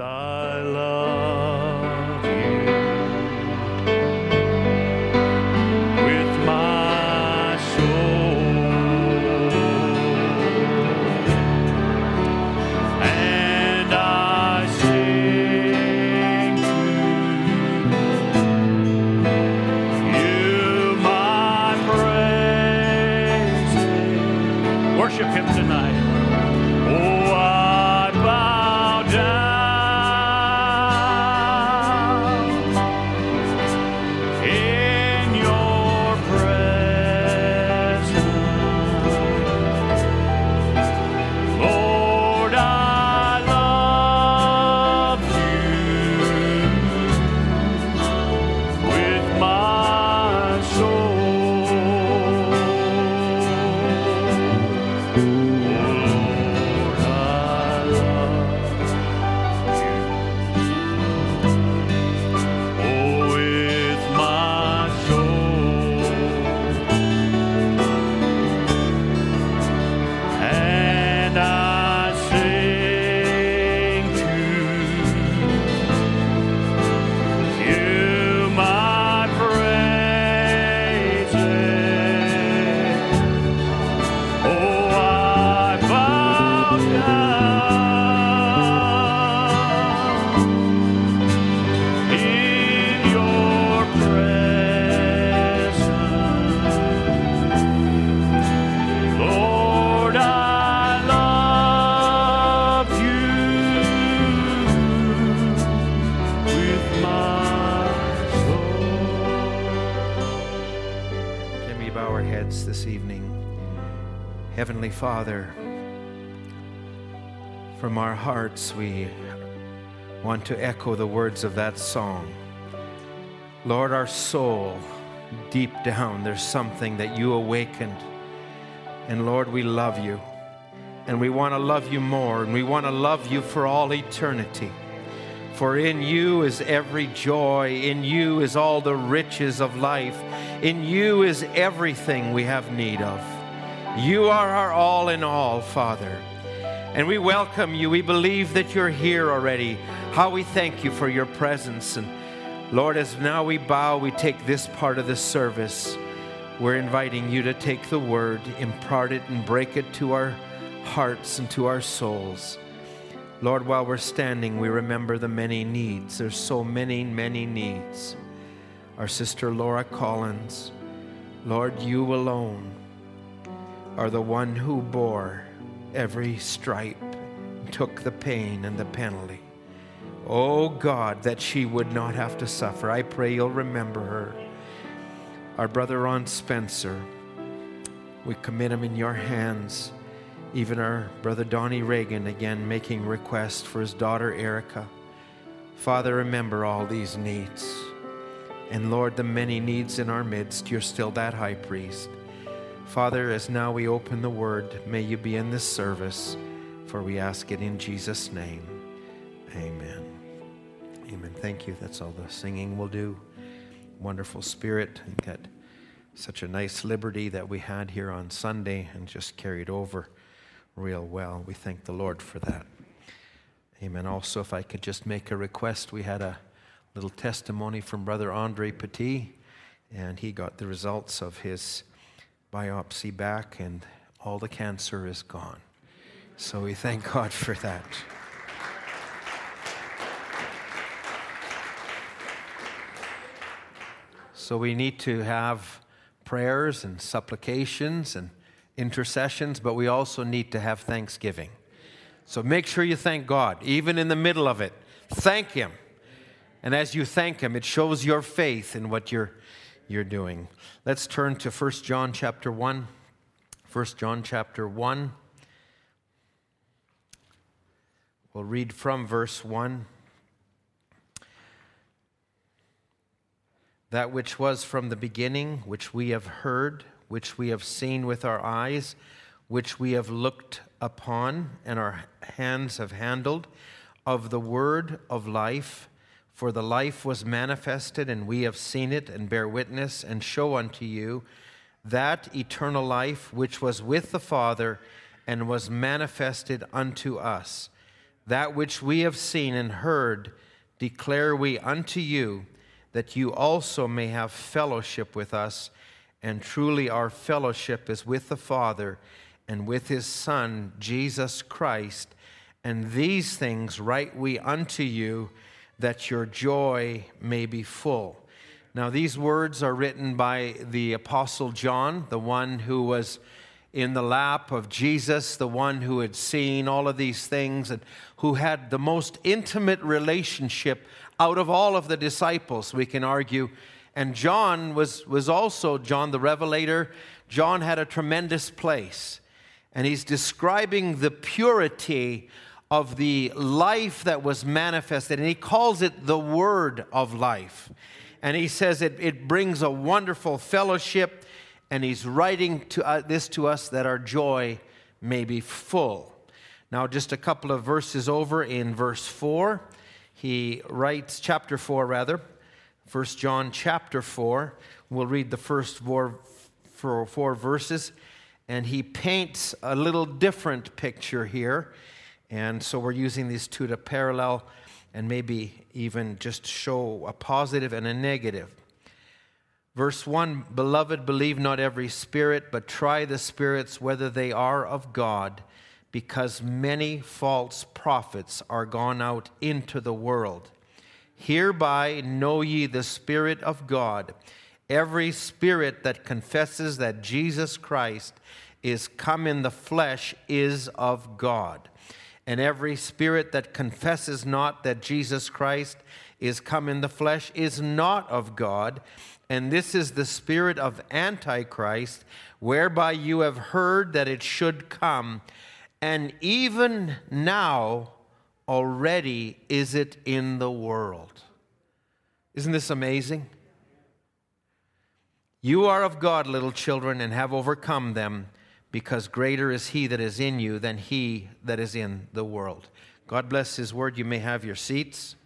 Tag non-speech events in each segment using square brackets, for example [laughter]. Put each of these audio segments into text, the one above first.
I love Father, from our hearts we want to echo the words of that song. Lord, our soul, deep down, there's something that you awakened. And Lord, we love you. And we want to love you more. And we want to love you for all eternity. For in you is every joy, in you is all the riches of life, in you is everything we have need of. You are our all in all, Father. And we welcome you. We believe that you're here already. How we thank you for your presence. And Lord, as now we bow, we take this part of the service. We're inviting you to take the word, impart it, and break it to our hearts and to our souls. Lord, while we're standing, we remember the many needs. There's so many, many needs. Our sister Laura Collins, Lord, you alone are the one who bore every stripe, took the pain and the penalty. Oh God, that she would not have to suffer. I pray you'll remember her. Our brother Ron Spencer, we commit him in your hands. Even our brother Donnie Reagan again making request for his daughter Erica. Father, remember all these needs. And Lord, the many needs in our midst, you're still that high priest. Father, as now we open the word, may you be in this service, for we ask it in Jesus' name. Amen. Amen. Thank you. That's all the singing will do. Wonderful spirit. And got such a nice liberty that we had here on Sunday and just carried over real well. We thank the Lord for that. Amen. Also, if I could just make a request, we had a little testimony from Brother Andre Petit, and he got the results of his biopsy back, and all the cancer is gone. So we thank God for that. So we need to have prayers and supplications and intercessions, but we also need to have thanksgiving. So make sure you thank God, even in the middle of it. Thank Him. And as you thank Him, it shows your faith in what you're, you're doing. Let's turn to 1 John chapter 1. 1 John chapter 1. We'll read from verse 1. That which was from the beginning, which we have heard, which we have seen with our eyes, which we have looked upon, and our hands have handled, of the word of life. For the life was manifested, and we have seen it, and bear witness, and show unto you that eternal life which was with the Father and was manifested unto us. That which we have seen and heard declare we unto you, that you also may have fellowship with us. And truly, our fellowship is with the Father and with his Son, Jesus Christ. And these things write we unto you, that your joy may be full. Now, these words are written by the Apostle John, the one who was in the lap of Jesus, the one who had seen all of these things and who had the most intimate relationship out of all of the disciples, we can argue. And John was, was also, John the Revelator, John had a tremendous place. And he's describing the purity of the life that was manifested. And he calls it the word of life. And he says it, it brings a wonderful fellowship and he's writing to, uh, this to us that our joy may be full. Now, just a couple of verses over in verse 4, he writes, chapter 4 rather, 1 John chapter 4. We'll read the first four, four, four verses, and he paints a little different picture here. And so we're using these two to parallel and maybe even just show a positive and a negative. Verse 1 Beloved, believe not every spirit, but try the spirits whether they are of God, because many false prophets are gone out into the world. Hereby know ye the Spirit of God. Every spirit that confesses that Jesus Christ is come in the flesh is of God. And every spirit that confesses not that Jesus Christ is come in the flesh is not of God. And this is the spirit of Antichrist, whereby you have heard that it should come. And even now, already is it in the world. Isn't this amazing? You are of God, little children, and have overcome them, because greater is He that is in you than He that is in the world. God bless His word. You may have your seats.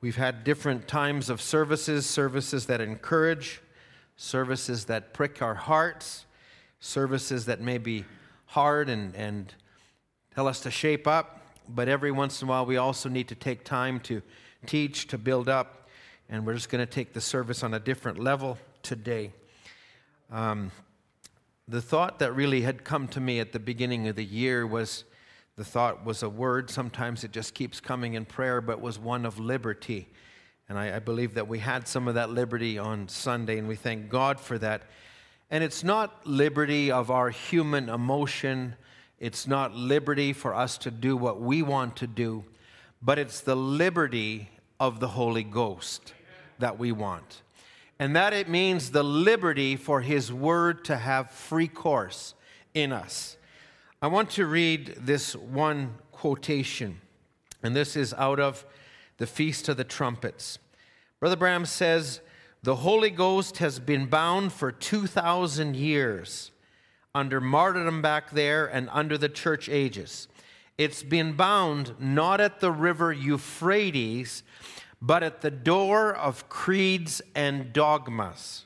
We've had different times of services services that encourage, services that prick our hearts, services that may be hard and, and tell us to shape up. But every once in a while, we also need to take time to teach, to build up. And we're just going to take the service on a different level today. Um, the thought that really had come to me at the beginning of the year was the thought was a word. Sometimes it just keeps coming in prayer, but was one of liberty. And I, I, believe that we had some of that liberty on Sunday, and we thank God for that. And it's not liberty of our human emotion, it's not liberty for us to do what we want to do, but it's the liberty of the Holy Ghost that we want. And that it means the liberty for His Word to have free course in us. I want to read this one quotation, and this is out of the Feast of the Trumpets. Brother Branham says, The Holy Ghost has been bound for 2,000 years under martyrdom back there and under the church ages. It's been bound not at the river Euphrates, but at the door of creeds and dogmas.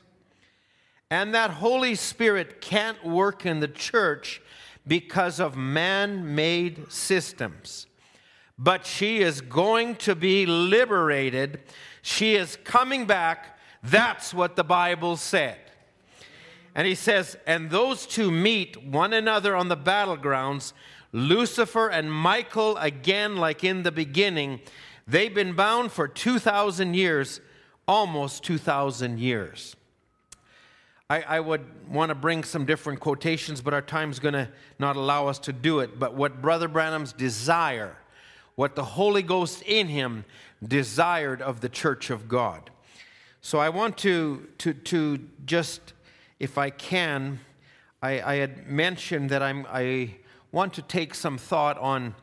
And that Holy Spirit can't work in the church because of man made systems. But she is going to be liberated. She is coming back. That's what the Bible said. And he says, and those two meet one another on the battlegrounds, Lucifer and Michael, again, like in the beginning. They've been bound for 2,000 years, almost 2,000 years. I, I would want to bring some different quotations, but our time's going to not allow us to do it. But what Brother Branham's desire, what the Holy Ghost in him desired of the church of God. So I want to, to, to just, if I can, I, I had mentioned that I'm, I want to take some thought on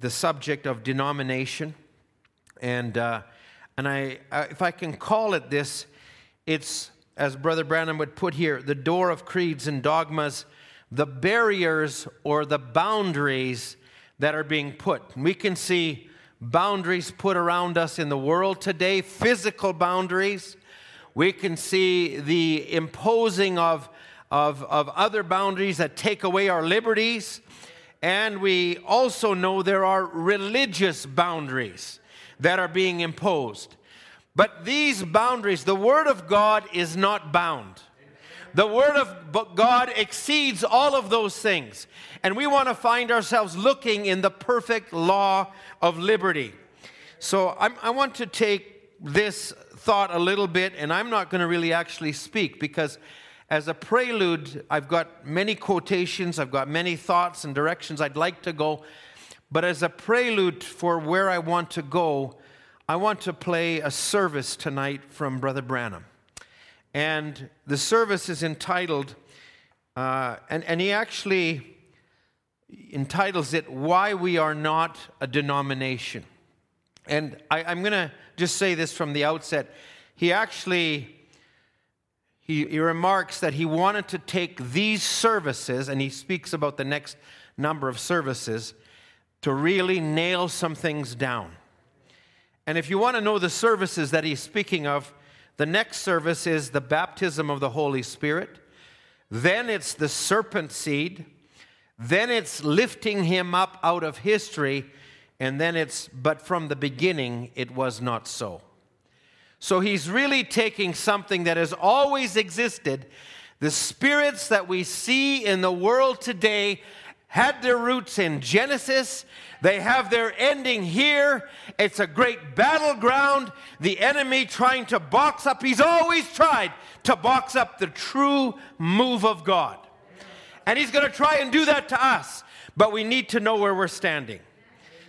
the subject of denomination. And, uh, and I, if I can call it this, it's as Brother Branham would put here, the door of creeds and dogmas, the barriers or the boundaries that are being put. We can see boundaries put around us in the world today, physical boundaries. We can see the imposing of, of, of other boundaries that take away our liberties. And we also know there are religious boundaries that are being imposed. But these boundaries, the Word of God is not bound. The Word of God exceeds all of those things. And we want to find ourselves looking in the perfect law of liberty. So I'm, i want to take this thought a little bit, and I'm not going to really actually speak because as a prelude, I've got many quotations, I've got many thoughts and directions I'd like to go. But as a prelude for where I want to go, I want to play a service tonight from Brother Branham. And the service is entitled, uh, and, and he actually entitles it, Why We Are Not a Denomination. And I, I'm going to just say this from the outset. He actually he, he, remarks that he wanted to take these services, and he speaks about the next number of services, to really nail some things down. And if you want to know the services that he's speaking of, the next service is the baptism of the Holy Spirit. Then it's the serpent seed. Then it's lifting him up out of history. And then it's, but from the beginning, it was not so. So he's really taking something that has always existed. The spirits that we see in the world today had their roots in Genesis. They have their ending here. It's a great battleground. The enemy trying to box up, he's always tried to box up the true move of God. And he's going to try and do that to us, but we need to know where we're standing.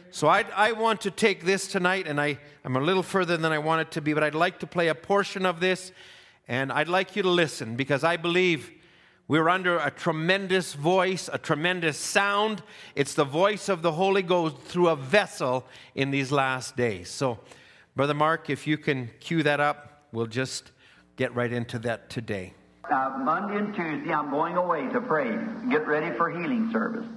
So I, I want to take this tonight, and I, I'm a little further than I want it to be, but I'd like to play a portion of this, and I'd like you to listen because I believe we're under a tremendous voice, a tremendous sound. It's the voice of the Holy Ghost through a vessel in these last days. So, Brother Mark, if you can cue that up, we'll just get right into that today. Monday and Tuesday, I'm going away to pray, get ready for healing service.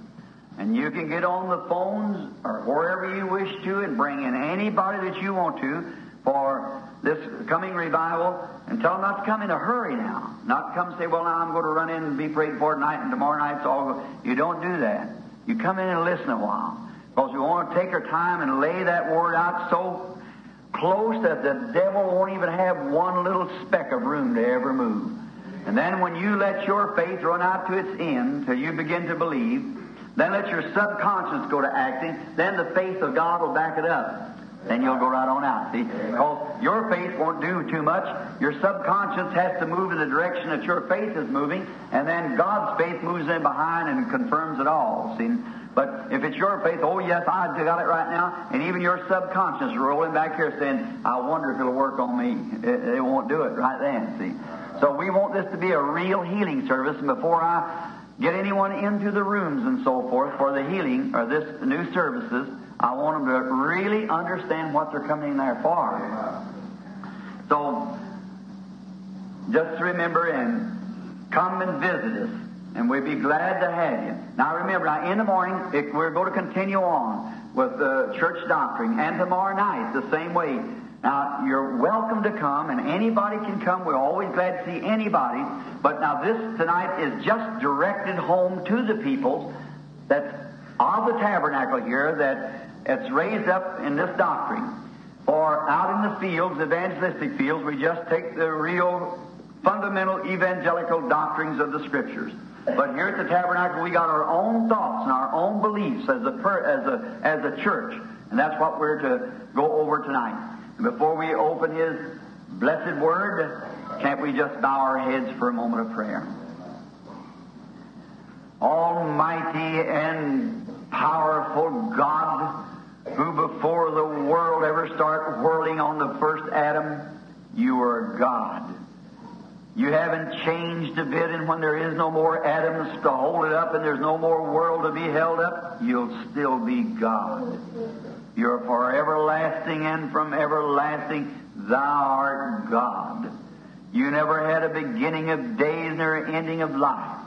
And you can get on the phones or wherever you wish to and bring in anybody that you want to for this coming revival and tell them not to come in a hurry now. Not come say, well, now I'm going to run in and be prayed for tonight and tomorrow night's all. You don't do that. You come in and listen a while. Because we want to take our time and lay that word out so close that the devil won't even have one little speck of room to ever move. And then when you let your faith run out to its end till you begin to believe, then let your subconscious go to acting, then the faith of God will back it up. Then you'll go right on out. See, because your faith won't do too much. Your subconscious has to move in the direction that your faith is moving, and then God's faith moves in behind and confirms it all. See, but if it's your faith, oh yes, I got it right now, and even your subconscious rolling back here saying, "I wonder if it'll work on me." It, it won't do it right then. See, so we want this to be a real healing service, and before I get anyone into the rooms and so forth for the healing or this new services. I want them to really understand what they're coming in there for. So, just remember and come and visit us, and we'd be glad to have you. Now, remember, now in the morning, we're going to continue on with the church doctrine, and tomorrow night, the same way. Now, you're welcome to come, and anybody can come. We're always glad to see anybody. But now, this tonight is just directed home to the people that's of the tabernacle here that it's raised up in this doctrine. Or out in the fields, evangelistic fields, we just take the real fundamental evangelical doctrines of the Scriptures. But here at the tabernacle, we got our own thoughts and our own beliefs as a, as a, as a church. And that's what we're to go over tonight. And before we open His blessed word, can't we just bow our heads for a moment of prayer? Almighty and powerful God, who before the world ever started whirling on the first atom, you are God. You haven't changed a bit, and when there is no more atoms to hold it up and there's no more world to be held up, you'll still be God. You're for everlasting, and from everlasting thou art God. You never had a beginning of days nor ending of life.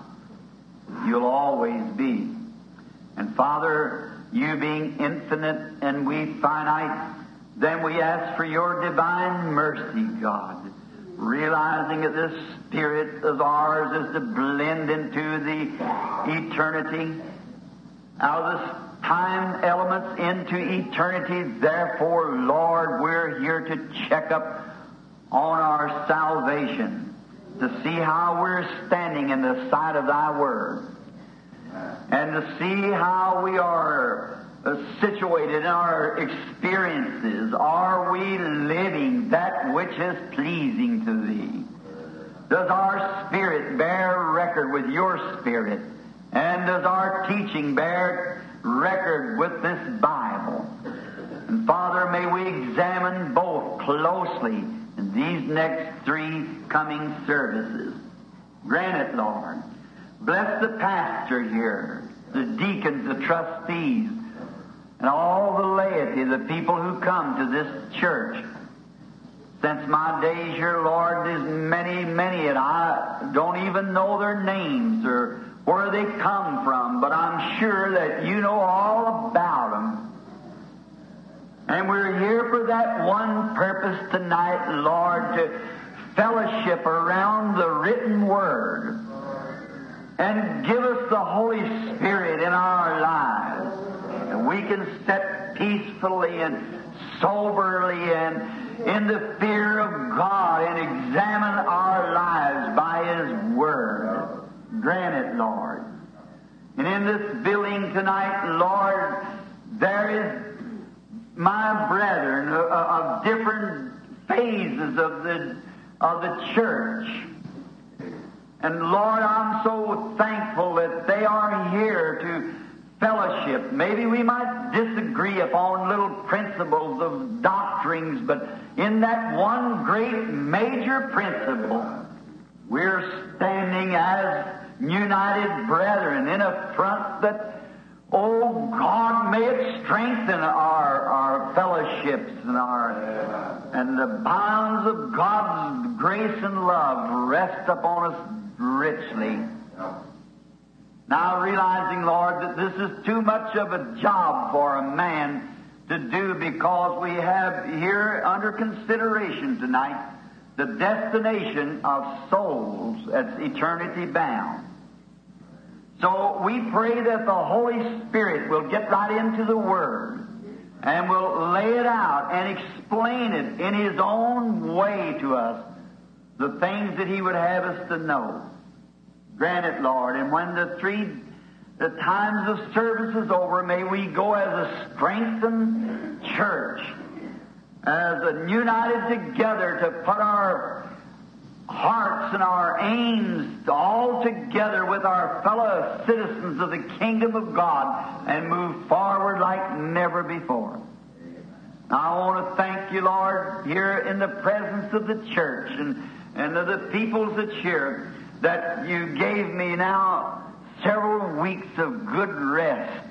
You'll always be. And Father, you being infinite and we finite, then we ask for your divine mercy, God, realizing that this spirit of ours is to blend into the eternity out of this time elements into eternity. Therefore, Lord, we're here to check up on our salvation, to see how we're standing in the sight of Thy Word, and to see how we are uh, situated in our experiences. Are we living that which is pleasing to Thee? Does our spirit bear record with your spirit? And does our teaching bear record with this Bible? And Father, may we examine both closely in these next three coming services. Grant it, Lord. Bless the pastor here, the deacons, the trustees, and all the laity, the people who come to this church. Since my days here, Lord, there's many, many, and I don't even know their names or where they come from, but I'm sure that you know all about them. And we're here for that one purpose tonight, Lord, to fellowship around the written word and give us the Holy Spirit in our lives. And we can sit peacefully and soberly and in the fear of God and examine our lives by His Word. Grant it, Lord. And in this building tonight, Lord, there is my brethren of, of different phases of the of the church. And Lord, I'm so thankful that they are here to fellowship. Maybe we might disagree upon little principles of doctrines, but in that one great major principle, we're standing as united brethren in a front that Oh God, may it strengthen our, our fellowships and our and the bonds of God's grace and love rest upon us richly. Now realizing, Lord, that this is too much of a job for a man to do because we have here under consideration tonight the destination of souls that's eternity bound. So we pray that the Holy Spirit will get right into the Word and will lay it out and explain it in His own way to us, the things that He would have us to know. Grant it, Lord. And when the three the times of service is over, may we go as a strengthened church, as a united together to put our hearts and our aims all together with our fellow citizens of the kingdom of God and move forward like never before. Now, I want to thank you, Lord, here in the presence of the church and, and of the peoples that's here, that you gave me now several weeks of good rest.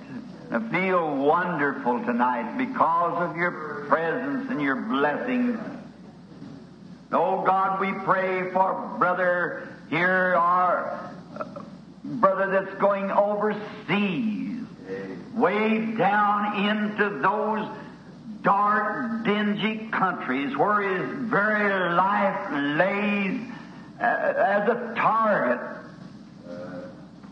I feel wonderful tonight because of your presence and your blessings. Oh God, we pray for brother here, our uh, brother that's going overseas, way down into those dark, dingy countries where his very life lays Uh, as a target.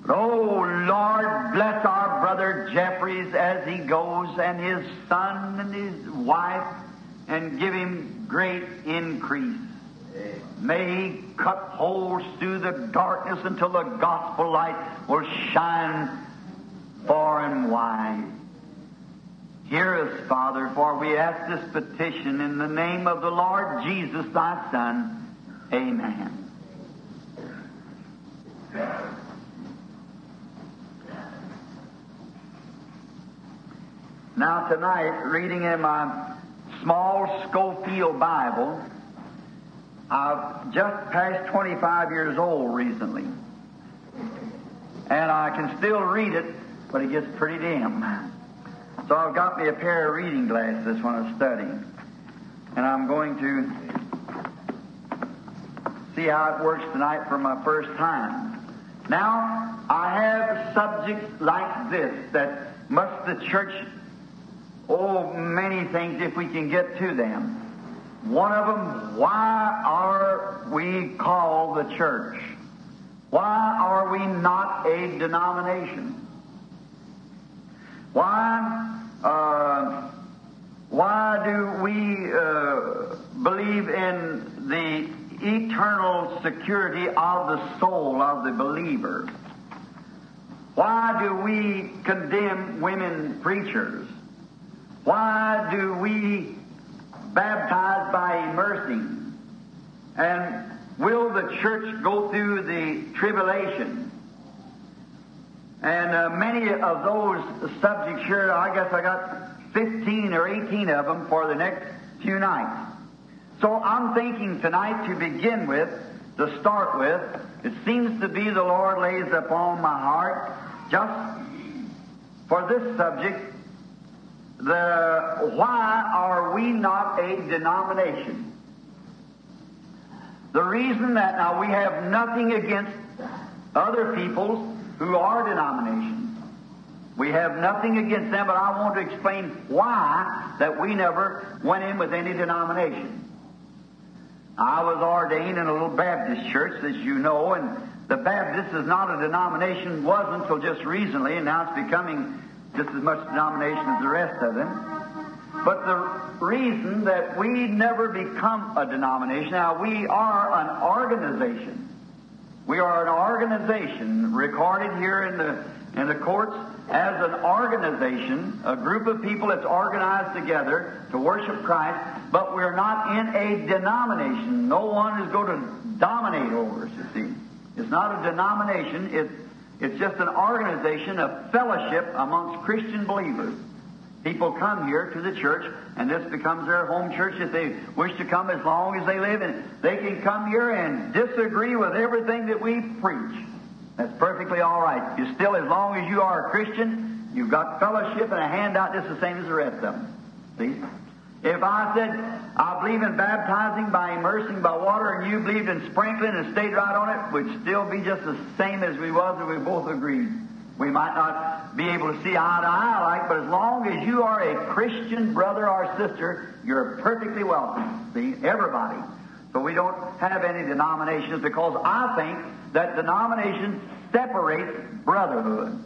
Oh Lord, bless our brother Jeffries as he goes and his son and his wife and give him great increase. May he cut holes through the darkness until the gospel light will shine far and wide. Hear us, Father, for we ask this petition in the name of the Lord Jesus, thy Son. Amen. Now, tonight, reading in my small Scofield Bible, I've just passed 25 years old recently. And I can still read it, but it gets pretty dim. So I've got me a pair of reading glasses when I'm studying. And I'm going to see how it works tonight for my first time. Now, I have subjects like this that must the church, oh, many things if we can get to them. One of them, why are we called the church? Why are we not a denomination? Why, uh, why do we uh, believe in the eternal security of the soul of the believer? Why do we condemn women preachers? Why do we baptize by immersing? And will the church go through the tribulation? And uh, many of those subjects here, I guess I got 15 or 18 of them for the next few nights. So I'm thinking tonight to begin with, to start with, it seems to be the Lord lays upon my heart just for this subject, the why are we not a denomination? The reason that now we have nothing against other peoples who are denominations. We have nothing against them, but I want to explain why that we never went in with any denomination. I was ordained in a little Baptist church, as you know, and the Baptist is not a denomination, wasn't until just recently, and now it's becoming just as much denomination as the rest of them. But the reason that we never become a denomination, now we are an organization. We are an organization recorded here in the in the courts as an organization, a group of people that's organized together to worship Christ, but we're not in a denomination. No one is going to dominate over us, you see. It's not a denomination, it's, it's just an organization, of fellowship amongst Christian believers. People come here to the church, and this becomes their home church if they wish to come as long as they live, and they can come here and disagree with everything that we preach. That's perfectly all right. You still, as long as you are a Christian, you've got fellowship and a handout just the same as the rest of them. See? If I said, I believe in baptizing by immersing by water, and you believed in sprinkling and stayed right on it, would still be just the same as we was if we both agreed. We might not be able to see eye to eye like, but as long as you are a Christian brother or sister, you're perfectly welcome. See, everybody. So we don't have any denominations because I think that denominations separate brotherhood.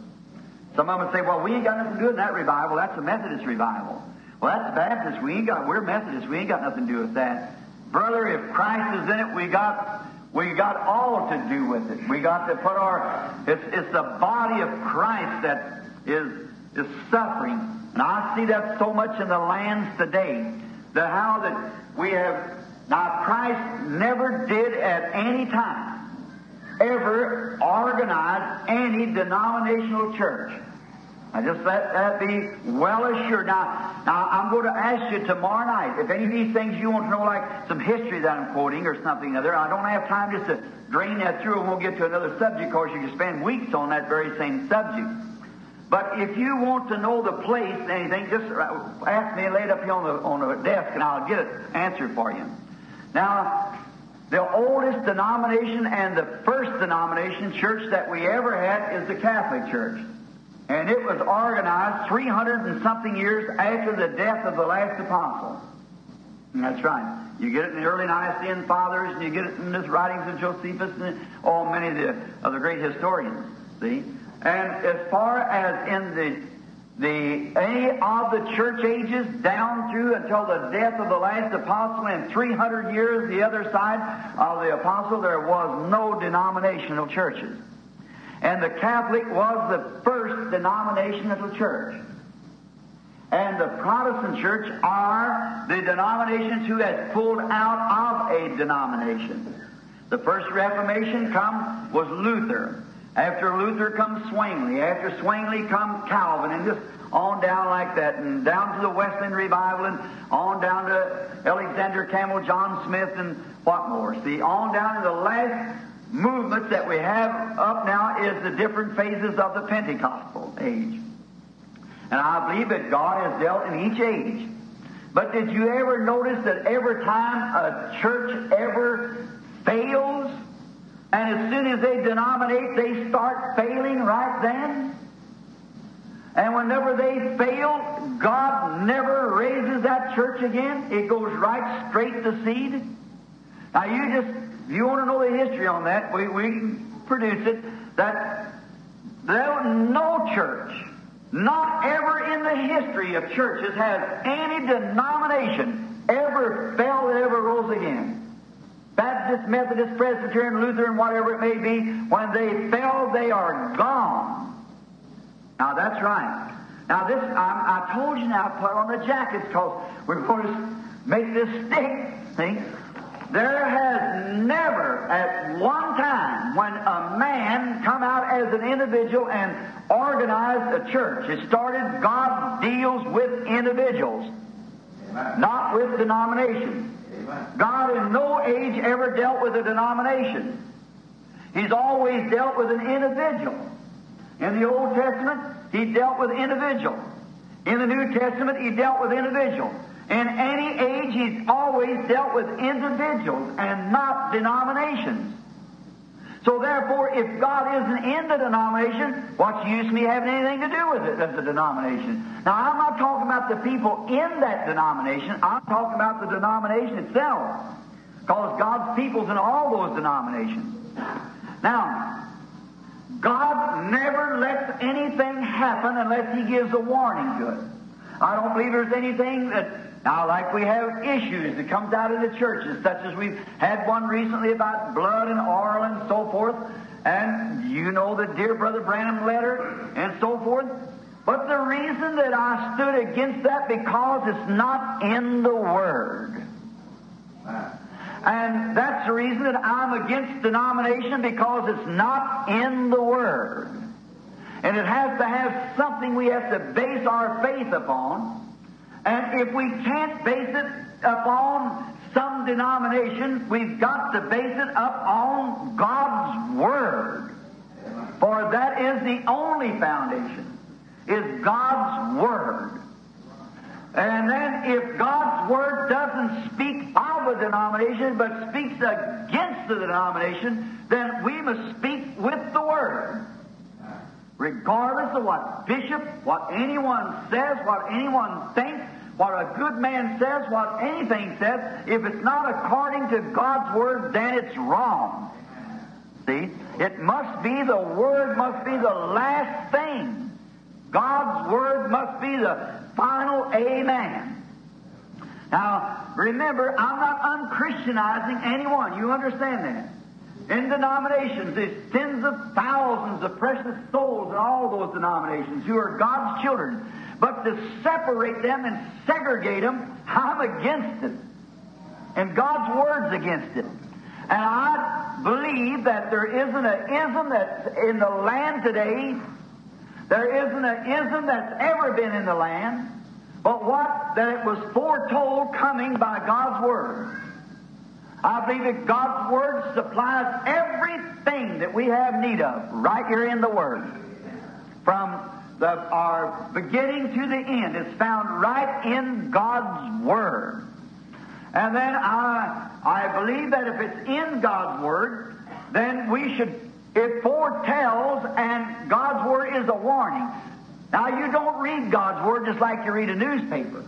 Some of them say, well, we ain't got nothing to do with that revival. That's a Methodist revival. Well, that's Baptist. We ain't got, we're Methodists. We ain't got nothing to do with that. Brother, if Christ is in it, we got, we got all to do with it. We got to put our, it's, it's the body of Christ that is, is suffering. And I see that so much in the lands today. The how that we have, now Christ never did at any time ever organize any denominational church. I just let that be well assured. Now, now I'm going to ask you tomorrow night if any of these things you want to know, like some history that I'm quoting or something other. I don't have time just to drain that through, and we'll get to another subject. Of course, you can spend weeks on that very same subject. But if you want to know the place, anything, just uh, ask me and lay it up here on the on the desk, and I'll get it answered for you. Now, the oldest denomination and the first denomination church that we ever had is the Catholic Church. And it was organized 300 and something years after the death of the last apostle. And that's right. You get it in the early Nicene Fathers, and you get it in the writings of Josephus and all many of the, of the great historians. See? And as far as in the the any of the church ages down through until the death of the last apostle in 300 years the other side of the apostle there was no denominational churches and the catholic was the first denomination of the church and the protestant church are the denominations who has pulled out of a denomination the first reformation come was luther after Luther comes Zwingli. After Zwingli comes Calvin, and just on down like that, and down to the Wesleyan revival, and on down to Alexander Campbell, John Smith, and what more? See, on down to the last movements that we have up now is the different phases of the Pentecostal age. And I believe that God has dealt in each age. But did you ever notice that every time a church ever fails, and as soon as they denominate, they start failing right then. And whenever they fail, God never raises that church again. It goes right straight to seed. Now you just, you want to know the history on that, we, we can produce it, that there no church Not ever in the history of churches has any denomination ever fell that ever rose again. Baptist, Methodist, Presbyterian, Lutheran, whatever it may be, when they fell, they are gone. Now that's right. Now this, I, I told you now, put on the jackets because we're going to make this [laughs] stick. See? There has never, at one time, when a man come out as an individual and organized a church, it started, God deals with individuals, not with denominations. God in no age ever dealt with a denomination. He's always dealt with an individual. In the Old Testament, he dealt with individual. In the New Testament, he dealt with individual. In any age, he's always dealt with individuals and not denominations. So therefore, if God isn't in the denomination, what's the use me having anything to do with it as a denomination? Now, I'm not talking about the people in that denomination. I'm talking about the denomination itself. Because God's people's in all those denominations. Now, God never lets anything happen unless He gives a warning to it. I don't believe there's anything that now, like we have issues that comes out of the churches, such as we've had one recently about blood and oil and so forth, and you know the dear brother Branham letter and so forth. But the reason that I stood against that because it's not in the Word. And that's the reason that I'm against denomination because it's not in the Word. And it has to have something we have to base our faith upon. And if we can't base it upon some denomination, we've got to base it upon God's Word. For that is the only foundation, is God's Word. And then if God's Word doesn't speak of a denomination, but speaks against the denomination, then we must speak with the Word regardless of what bishop, what anyone says, what anyone thinks, what a good man says, what anything says, if it's not according to God's word, then it's wrong. See? It must be the word must be the last thing. God's word must be the final amen. Now, remember, I'm not unchristianizing anyone. You understand that? In denominations, there's tens of thousands of precious souls in all those denominations who are God's children. But to separate them and segregate them, [laughs] I'm against it. And God's Word's against it. And I believe that there isn't an ism that's in the land today, there isn't an ism that's ever been in the land, but what? That it was foretold coming by God's Word. I believe that God's Word supplies everything that we have need of right here in the Word. From the, our beginning to the end is found right in God's Word. And then I, I believe that if it's in God's Word, then we should, it foretells and God's Word is a warning. Now, you don't read God's Word just like you read a newspaper.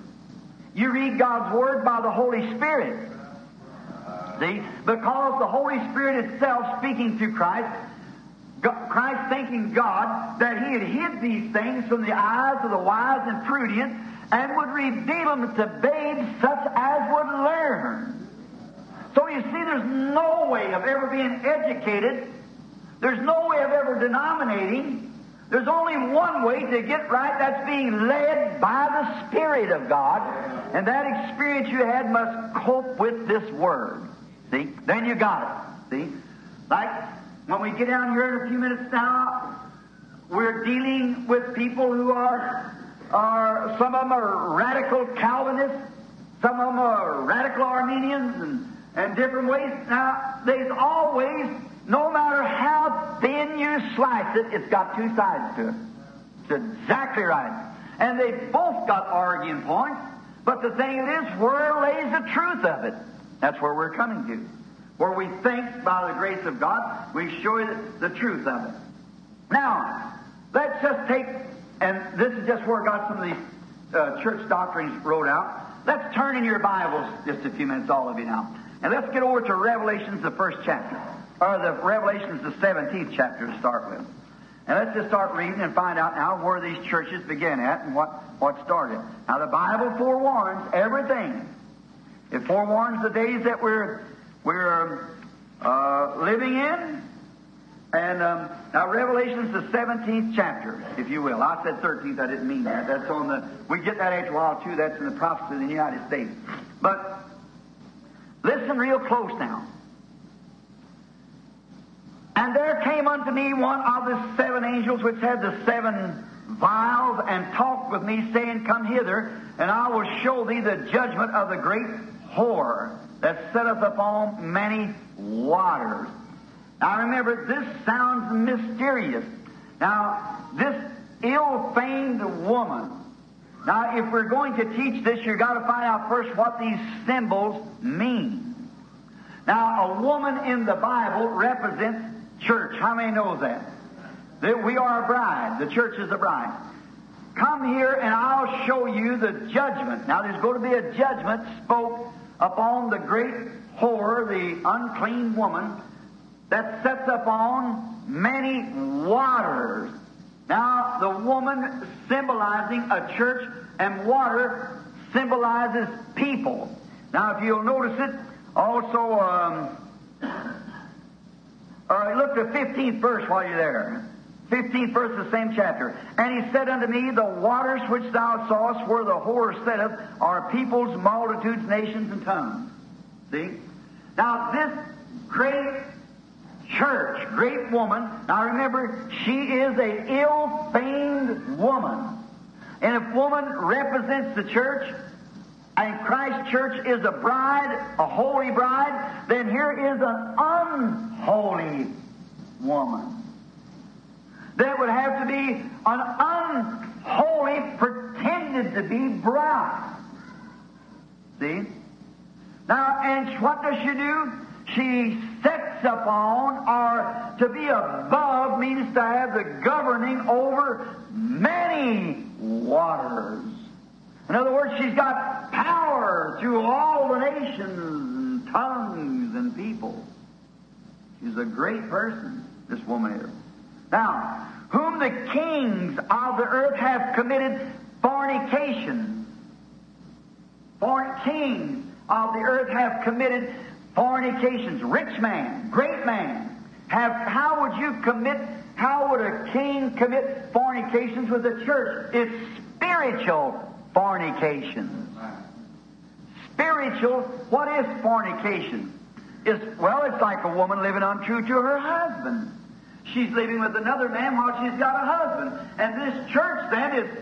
You read God's Word by the Holy Spirit. See? Because the Holy Spirit itself speaking through Christ, Christ thanking God that He had hid these things from the eyes of the wise and prudent and would reveal them to babes such as would learn. So you see, there's no way of ever being educated. There's no way of ever denominating. There's only one way to get right. That's being led by the Spirit of God. And that experience you had must cope with this Word. See? Then you got it. See? Like when we get down here in a few minutes now, we're dealing with people who are, are some of them are radical Calvinists, some of them are radical Arminians, and, and different ways. Now, there's always, no matter how thin you slice it, it's got two sides to it. It's exactly right. And they've both got arguing points, but the thing is, where lays the truth of it? That's where we're coming to. Where we think, by the grace of God, we show the, truth of it. Now, let's just take, and this is just where I got some of these uh, church doctrines wrote out. Let's turn in your Bibles just a few minutes, all of you now. And let's get over to Revelations, the first chapter. Or the Revelations, the 17th chapter to start with. And let's just start reading and find out now where these churches began at and what, what started. Now, the Bible forewarns everything. It forewarns the days that we're, we're uh, living in. And um, now, Revelation's the 17th chapter, if you will. I said 13th, I didn't mean that. That's on the, we get that after a while, too. That's in the prophecy of the United States. But listen real close now. And there came unto me one of the seven angels which had the seven vials, and talked with me, saying, Come hither, and I will show thee the judgment of the great whore that sitteth upon many waters. Now remember, this sounds mysterious. Now, this ill-famed woman. Now, if we're going to teach this, you've got to find out first what these symbols mean. Now, a woman in the Bible represents church. How many knows that? That we are a bride. The church is a bride. Come here and I'll show you the judgment. Now there's going to be a judgment spoke upon the great whore, the unclean woman, that sets upon many waters. Now the woman symbolizing a church and water symbolizes people. Now if you'll notice it, also um, right, look the 15th verse while you're there. 15th verse of the same chapter. And he said unto me, The waters which thou sawest where the whore sitteth are peoples, multitudes, nations, and tongues. See? Now, this great church, great woman, now remember, she is a ill-famed woman. And if woman represents the church, and Christ's church is a bride, a holy bride, then here is an unholy woman. There would have to be an unholy, pretended to be bride. See? Now, and what does she do? She sets upon, or to be above means to have the governing over many waters. In other words, she's got power through all the nations and tongues and people. She's a great person, this woman is. Now, whom the kings of the earth have committed fornication. For kings of the earth have committed fornications. Rich man, great man. Have how would you commit how would a king commit fornications with the church? It's spiritual fornication. Spiritual, what is fornication? Is well, it's like a woman living untrue to her husband. She's living with another man while she's got a husband. And this church then is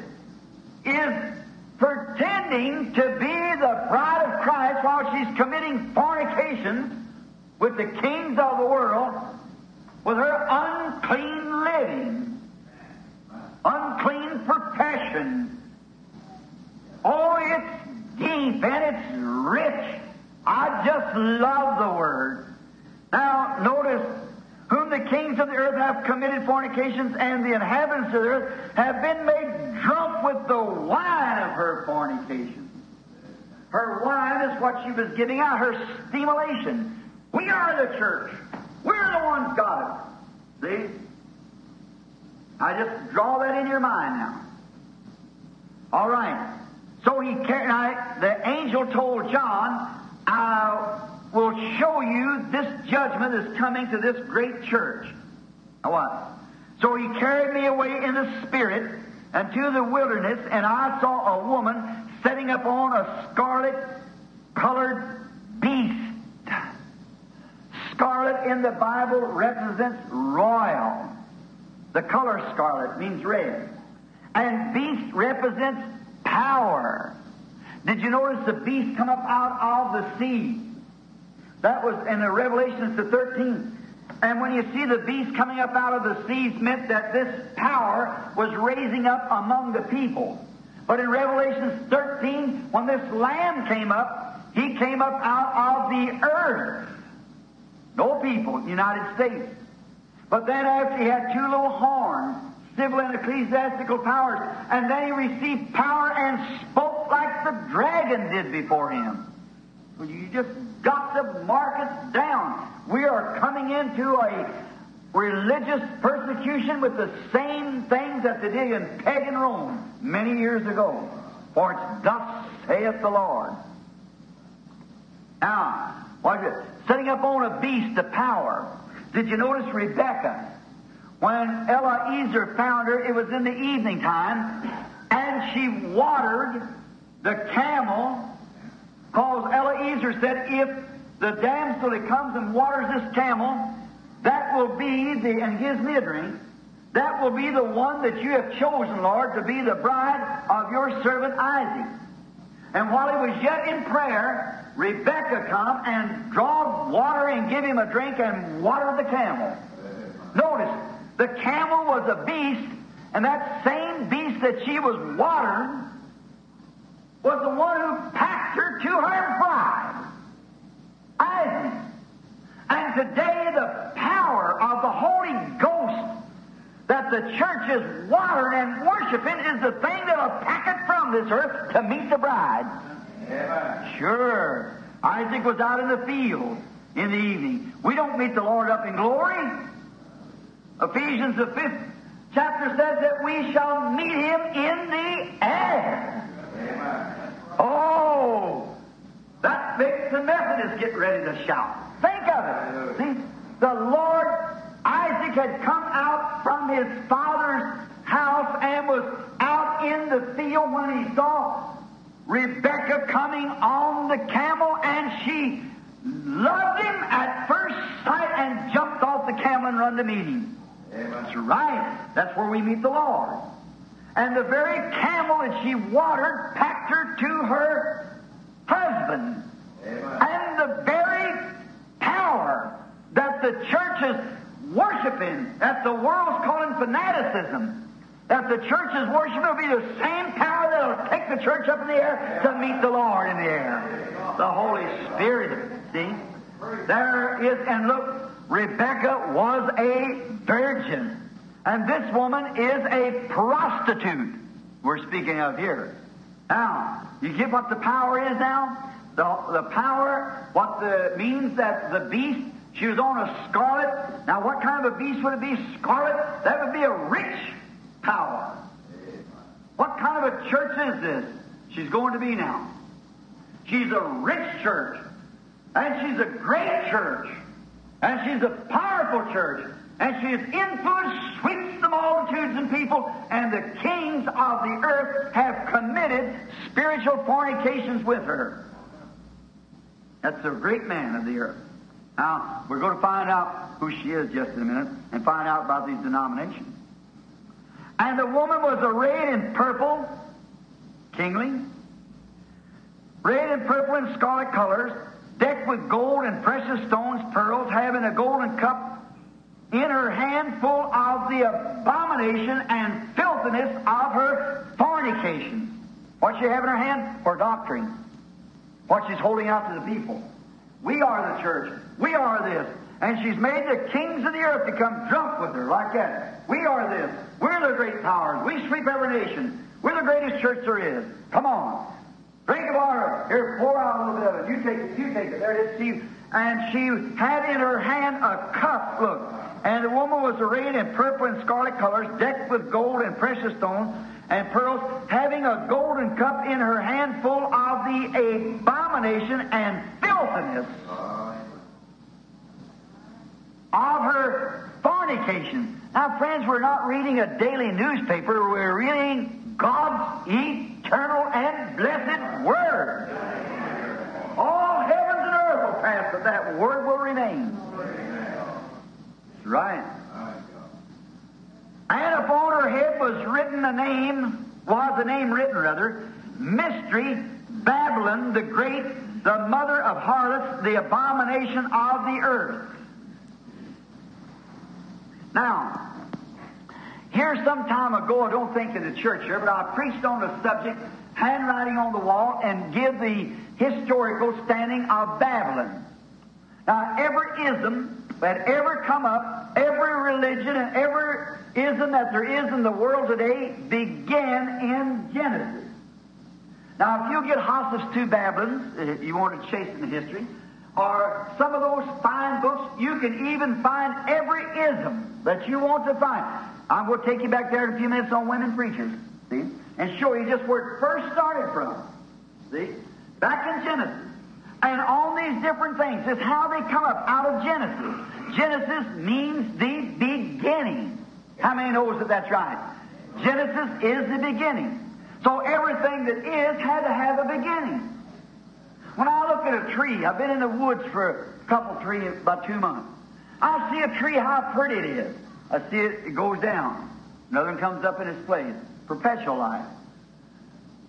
is pretending to be the bride of Christ while she's committing fornication with the kings of the world with her unclean living, unclean profession, Oh, it's deep and it's rich. I just love the word. Now, notice whom the kings of the earth have committed fornications, and the inhabitants of the earth have been made drunk with the wine of her fornication. Her wine is what she was giving out, her stimulation. We are the church. We're the ones it. See? I just draw that in your mind now. All right. So he carried, the angel told John, I will show you this judgment is coming to this great church. Now what? So he carried me away in the spirit unto the wilderness, and I saw a woman sitting upon a scarlet colored beast. Scarlet in the Bible represents royal. The color scarlet means red. And beast represents power. Did you notice the beast come up out of the sea? That was in the Revelations the 13th. And when you see the beast coming up out of the seas meant that this power was raising up among the people. But in Revelation 13, when this lamb came up, he came up out of the earth. No people, United States. But then after he had two little horns, civil and ecclesiastical powers. And then he received power and spoke like the dragon did before him. Well, you just got to mark down. We are coming into a religious persecution with the same things that they did in pagan Rome many years ago. For it's thus saith the Lord. Now, what is it? Setting up on a beast of power. Did you notice Rebecca? When Eliezer found her, it was in the evening time, and she watered the camel, because Eliezer said, if the damsel that comes and waters this camel, that will be the, and his midring, that will be the one that you have chosen, Lord, to be the bride of your servant Isaac. And while he was yet in prayer, Rebecca come and drawed water and give him a drink and watered the camel. Notice, the camel was a beast, and that same beast that she was watering was the one who packed her to her bride, Isaac. And today, the power of the Holy Ghost that the church is watering and worshiping is the thing that'll pack it from this earth to meet the bride. Sure. Isaac was out in the field in the evening. We don't meet the Lord up in glory. Ephesians, the fifth chapter says that we shall meet him in the air. Oh, that makes the Methodists get ready to shout. Think of it. See, the Lord Isaac had come out from his father's house and was out in the field when he saw Rebecca coming on the camel, and she loved him at first sight and jumped off the camel and run to meet him. That's right. That's where we meet the Lord. And the very camel that she watered packed her to her husband. And the very power that the church is worshiping, that the world's calling fanaticism, that the church is worshiping will be the same power that'll take the church up in the air to meet the Lord in the air. The Holy Spirit, see? There is, and look, Rebecca was a virgin. And this woman is a prostitute we're speaking of here. Now, you get what the power is now? The, the power, what the means that the beast, she was on a scarlet. Now, what kind of a beast would it be? Scarlet? That would be a rich power. What kind of a church is this? She's going to be now. She's a rich church. And she's a great church. And she's a powerful church. And she has influenced, sweeps the multitudes and people, and the kings of the earth have committed spiritual fornications with her. That's a great man of the earth. Now, we're going to find out who she is just in a minute and find out about these denominations. And the woman was arrayed in purple, kingly, red and purple and scarlet colors, decked with gold and precious stones, pearls, having a golden cup in her hand full of the abomination and filthiness of her fornication. What she have in her hand? Her doctrine. What she's holding out to the people. We are the church. We are this. And she's made the kings of the earth become drunk with her like that. We are this. We're the great powers. We sweep every nation. We're the greatest church there is. Come on. Drink of our, here, pour out a little bit of it. You take it, you take it. There it is, Steve. And she had in her hand a cup, look. And the woman was arrayed in purple and scarlet colors, decked with gold and precious stones and pearls, having a golden cup in her hand full of the abomination and filthiness of her fornication. Now, friends, we're not reading a daily newspaper, we're reading God's eternal and blessed Word. All heavens and earth will pass, but that Word will remain. Right. And upon her head was written a name, was the name written rather, Mystery, Babylon the Great, the mother of harlots, the abomination of the earth. Now, here some time ago, I don't think in the church here, but I preached on the subject, handwriting on the wall, and give the historical standing of Babylon. Now, every ism that ever come up, every religion and every ism that there is in the world today began in Genesis. Now, if you get Hislop's Two Babylons, if you want to chase in the history, or some of those fine books, you can even find every ism that you want to find. I'm going to take you back there in a few minutes on women preachers, see, and show you just where it first started from. See? Back in Genesis. And on these different things, is how they come up out of Genesis. Genesis means the beginning. How many knows that that's right? Genesis is the beginning. So everything that is had to have a beginning. When I look at a tree, I've been in the woods for a couple trees about two months. I see a tree, how pretty it is. I see it, it goes down. Another one comes up in its place. Perpetual life.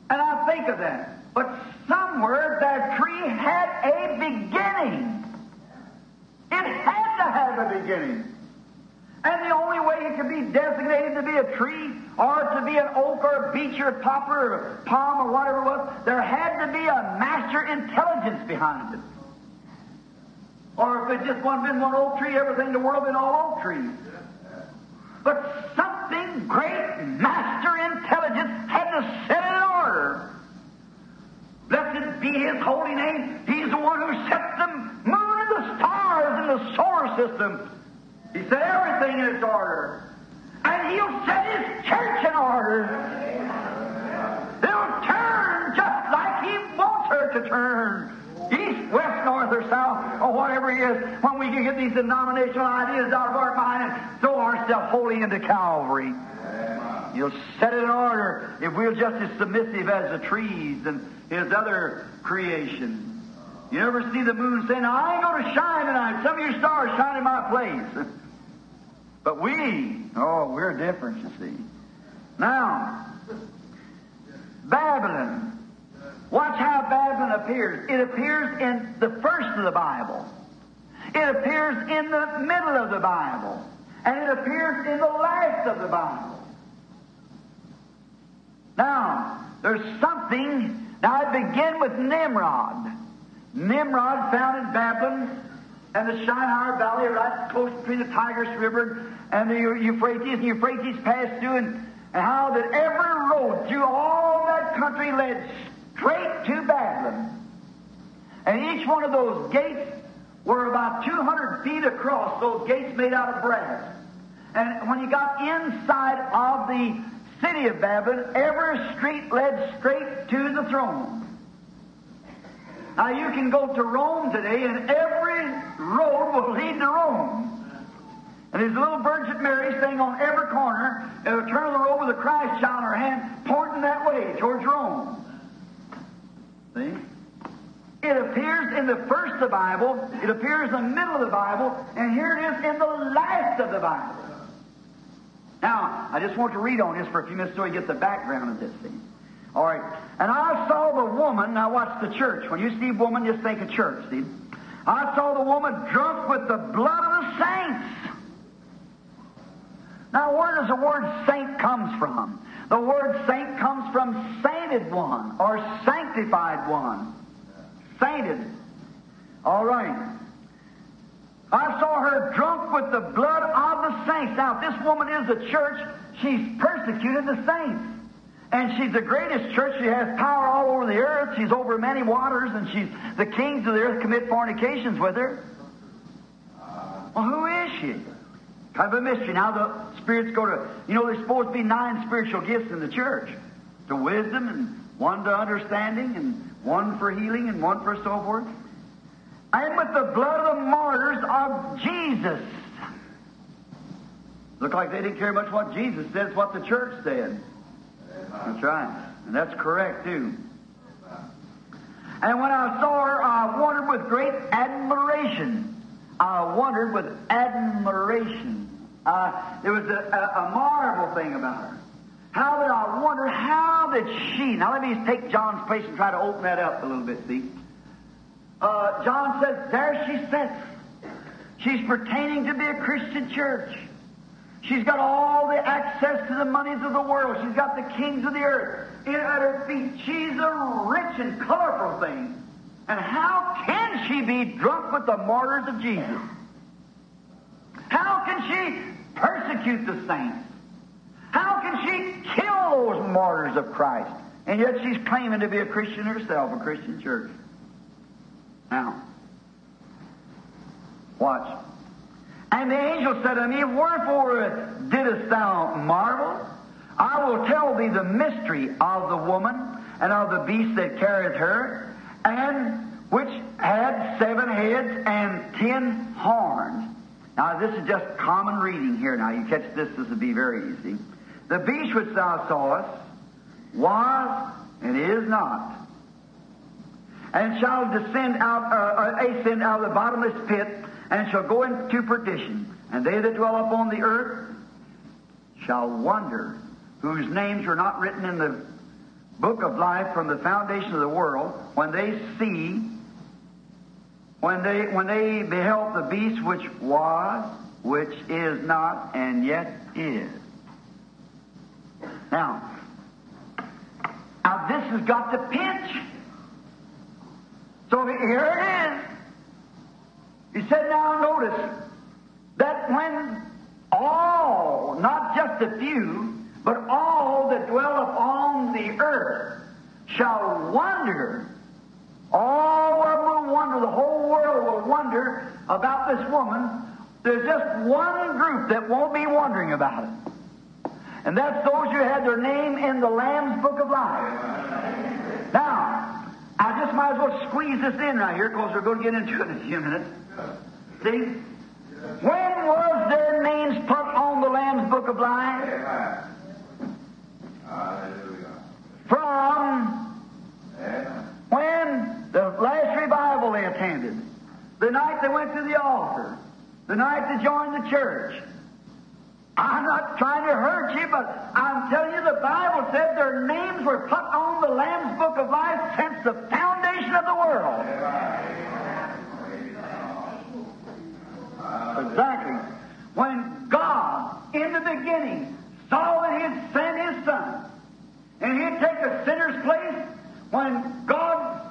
And I think of that. But somewhere that tree had a beginning. It had to have a beginning. And the only way it could be designated to be a tree or to be an oak or a beech or a poplar or a palm or whatever it was, there had to be a master intelligence behind it. Or if it just wasn't been one oak tree, everything in the world been all oak trees. But something great, master intelligence, had to set it in order. Blessed be His holy name. He's the one who set the moon and the stars in the solar system. He set everything in its order. And He'll set His church in order. They'll turn just like He wants her to turn. East, west, north, or south, or whatever it is, when we can get these denominational ideas out of our mind and throw ourselves wholly into Calvary. You'll set it in order if we're just as submissive as the trees and His other creation. You never see the moon saying, I ain't going to shine tonight. Some of your stars shine in my place. [laughs] But we, oh, we're different, you see. Now, Babylon. Watch how Babylon appears. It appears in the first of the Bible. It appears in the middle of the Bible. And it appears in the last of the Bible. Now, there's something. Now, I begin with Nimrod. Nimrod founded Babylon and the Shinar Valley, right close between the Tigris River and the Euphrates, and Euphrates passed through, and, and how that every road through all that country led straight to Babylon. And each one of those gates were about 200 feet across, those gates made out of brass. And when you got inside of the city of Babylon, every street led straight to the throne. Now you can go to Rome today, and every road will lead to Rome. And there's a little Virgin Mary staying on every corner, and a turn the road with a Christ child in her hand, pointing that way towards Rome. See? It appears in the first of the Bible, it appears in the middle of the Bible, and here it is in the last of the Bible. Now, I just want to read on this for a few minutes so you get the background of this thing. All right. And I saw the woman, now watch the church. When you see woman, just think of church, see? I saw the woman drunk with the blood of the saints. Now, where does the word saint comes from? The word saint comes from sainted one or sanctified one. Sainted. All right. I saw her drunk with the blood of the saints. Now, if this woman is a church, she's persecuted the saints. And she's the greatest church. She has power all over the earth. She's over many waters, and she's the kings of the earth commit fornications with her. Well, who is she? Kind of a mystery. Now the spirits go to, you know, there's supposed to be nine spiritual gifts in the church. To wisdom, and one to understanding, and one for healing, and one for so forth. And with the blood of the martyrs of Jesus. Look like they didn't care much what Jesus said, what the church said. That's right. And that's correct, too. And when I saw her, I wondered with great admiration. I wondered with admiration. Uh, there was a, a, a marvel thing about her. How did I wonder, how did she, now let me take John's place and try to open that up a little bit, see? Uh, John says, there she sits. She's pertaining to be a Christian church. She's got all the access to the monies of the world. She's got the kings of the earth in, at her feet. She's a rich and colorful thing. And how can she be drunk with the martyrs of Jesus? How can she persecute the saints? How can she kill those martyrs of Christ? And yet she's claiming to be a Christian herself, a Christian church. Now, Watch. And the angel said unto me, Wherefore didst thou marvel? I will tell thee the mystery of the woman and of the beast that carrieth her, and which had seven heads and ten horns. Now, this is just common reading here. Now, you catch this, this would be very easy. The beast which thou sawest was and is not, and shall descend out, uh, uh, ascend out of the bottomless pit, and shall go into perdition. And they that dwell upon the earth shall wonder, whose names are not written in the book of life from the foundation of the world, when they see, when they when they beheld the beast which was, which is not, and yet is. Now, now this has got to pinch. So here it is. He said, now notice that when all, not just a few, but all that dwell upon the earth shall wonder, all of them will wonder, the whole world will wonder about this woman. There's just one group that won't be wondering about it. And that's those who had their name in the Lamb's Book of Life. Now, I just might as well squeeze this in right here because we're going to get into it in a few minutes. See? When was their names put on the Lamb's Book of Life? From when the last revival they attended, the night they went to the altar, the night they joined the church. I'm not trying to hurt you, but I'm telling you the Bible said their names were put on the Lamb's Book of Life since the foundation of the world. Exactly. When God, in the beginning, saw that He'd send His Son, and He'd take a sinner's place, when God's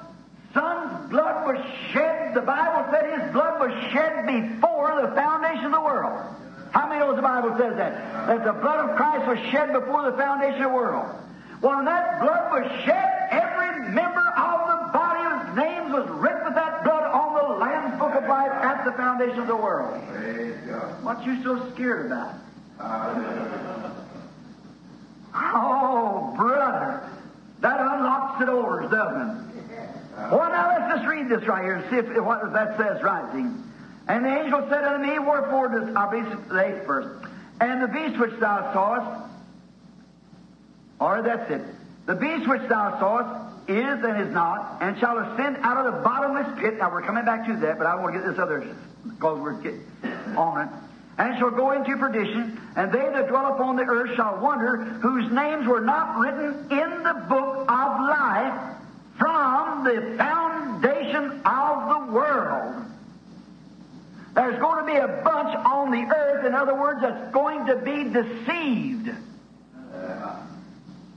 Son's blood was shed, the Bible said His blood was shed before the foundation of the world. How many knows the Bible says that? That the blood of Christ was shed before the foundation of the world. Well, when that blood was shed, every member of the body names was written with that blood on the Lamb's Book of Life at the foundation of the world. What you so scared about? Oh, brother, that unlocks the doors, doesn't it? Well, now let's just read this right here and see if what that says right. And the angel said unto me, Wherefore does I'll be the eighth verse. And the beast which thou sawest, or that's it. The beast which thou sawest is and is not, and shall ascend out of the bottomless pit. Now we're coming back to that, but I want to get this other because we're getting on it. And shall go into perdition, and they that dwell upon the earth shall wonder, whose names were not written in the book of life from the foundation of the world. There's going to be a bunch on the earth, in other words, that's going to be deceived.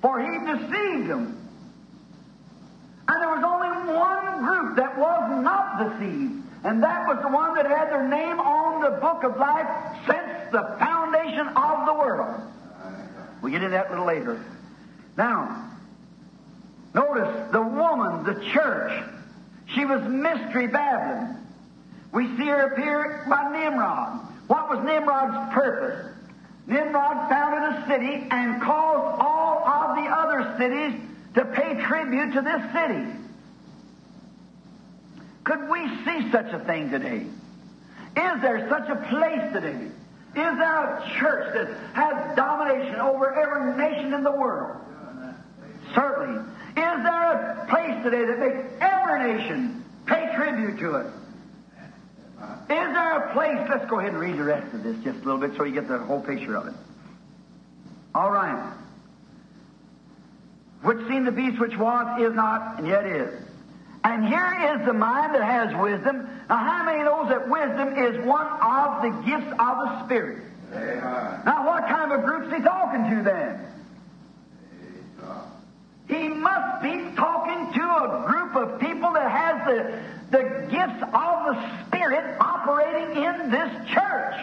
For he deceived them. And there was only one group that was not deceived, and that was the one that had their name on the book of life since the foundation of the world. We'll get into that a little later. Now, notice the woman, the church, she was Mystery Babylon. We see her appear by Nimrod. What was Nimrod's purpose? Nimrod founded a city and caused all of the other cities to pay tribute to this city. Could we see such a thing today? Is there such a place today? Is there a church that has domination over every nation in the world? Certainly. Is there a place today that makes every nation pay tribute to it? Is there a place? Let's go ahead and read the rest of this just a little bit so you get the whole picture of it. All right. Which seemed the beast which was, is not, and yet is. And here is the mind that has wisdom. Now, how many knows that wisdom is one of the gifts of the Spirit? Now, what kind of group's he talking to then? He must be talking to a group of people that has the, the gifts of the Spirit operating in this church.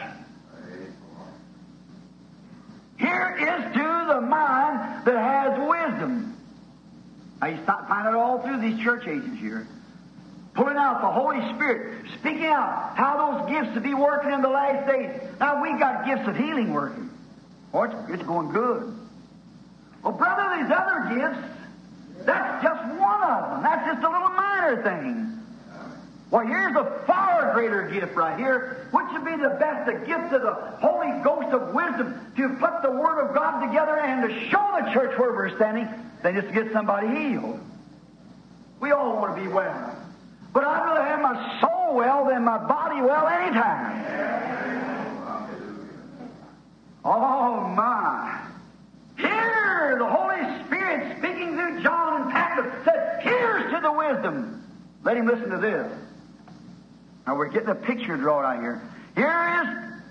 Here is to the mind that has wisdom. Now you start finding it all through these church ages here. pulling out the Holy Spirit, speaking out how those gifts to be working in the last days. Now we got gifts of healing working. Oh, it's, it's going good. Well, brother, these other gifts, that's just one of them. That's just a little minor thing. Well, here's a far greater gift right here, which would be the best, the gift of the Holy Ghost of wisdom to put the Word of God together and to show the church where we're standing than just to get somebody healed. We all want to be well. But I'd rather have my soul well than my body well anytime. Oh, my. Here, the Holy Spirit speaking through John and Patmos said, Here's to the wisdom. Let him listen to this. Now we're getting a picture drawn out here. Here is,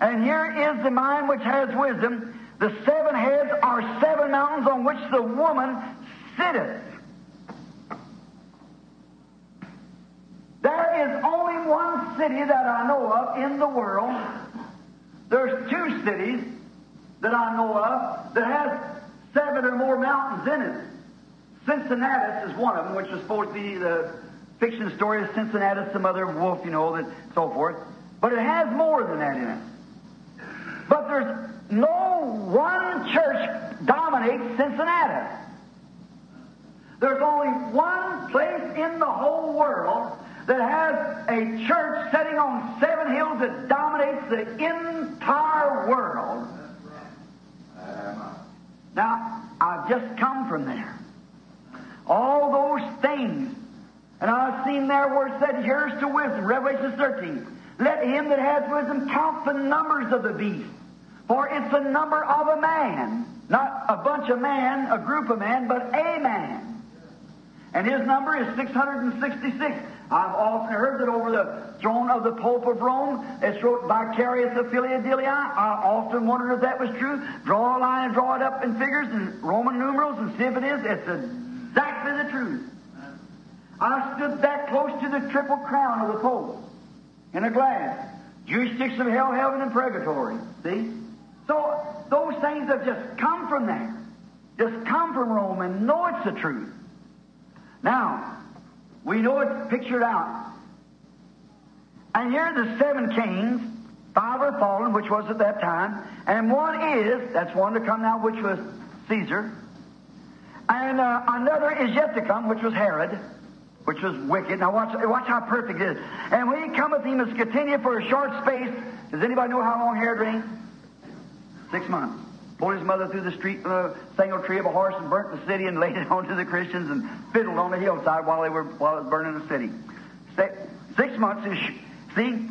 and here is the mind which has wisdom. The seven heads are seven mountains on which the woman sitteth. There is only one city that I know of in the world. There's two cities that I know of that has seven or more mountains in it. Cincinnati is one of them, which is supposed to be the fiction story of Cincinnati, some other wolf, you know, and so forth. But it has more than that in it. But there's no one church dominates Cincinnati. There's only one place in the whole world that has a church sitting on seven hills that dominates the entire world. Now, I've just come from there. All those things. And I've seen there where it said, Here's to wisdom, Revelation 13. Let him that has wisdom count the numbers of the beast. For it's the number of a man. Not a bunch of man, a group of man, but a man. And his number is 666. I've often heard that over the throne of the Pope of Rome, it's wrote Vicarius Filii Dei. I often wondered if that was true. Draw a line and draw it up in figures and Roman numerals and see if it is. It's exactly the truth. I stood that close to the triple crown of the Pope in a glass. Jurisdiction of hell, heaven, and purgatory. See? So those things have just come from there. Just come from Rome and know it's the truth. Now, we know it's pictured out. And here are the seven kings. Five are fallen, which was at that time. And one is, that's one to come now, which was Caesar. And uh, another is yet to come, which was Herod, which was wicked. Now watch, watch how perfect it is. And when he cometh, he must continue for a short space. Does anybody know how long Herod reigned? Six months. Pulled his mother through the street with a single tree of a horse and burnt the city and [laughs] laid it on to the Christians and fiddled on the hillside while they were while it was burning the city. Six, months is see?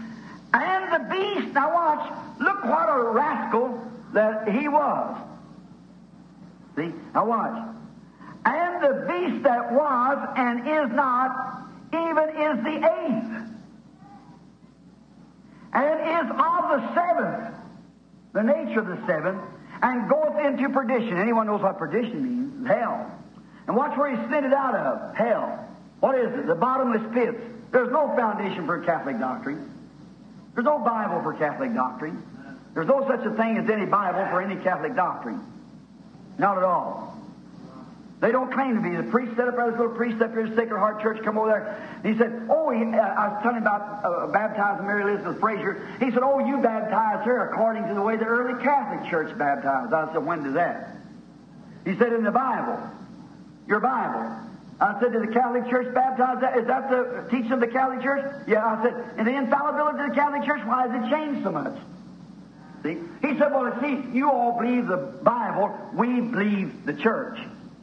And the beast, now watch, look what a rascal that he was. See? Now watch. And the beast that was and is not, even is the eighth. And is of the seventh, the nature of the seventh, and goeth into perdition. Anyone knows what perdition means? Hell. And watch where he sent it out of. Hell. What is it? The bottomless pits. There's no foundation for Catholic doctrine. There's no Bible for Catholic doctrine. There's no such a thing as any Bible for any Catholic doctrine. Not at all. They don't claim to be. The priest set up there, this little priest up here Sacred Heart Church, come over there. And he said, Oh, he, uh, I was telling him about uh, baptizing Mary Elizabeth Frazier. He said, Oh, you baptized her according to the way the early Catholic Church baptized. I said, When did that? He said, In the Bible. Your Bible. I said, Did the Catholic Church baptize that? Is that the teaching of the Catholic Church? Yeah, I said, And the infallibility of the Catholic Church, why has it changed so much? See? He said, Well, see, you all believe the Bible, we believe the church.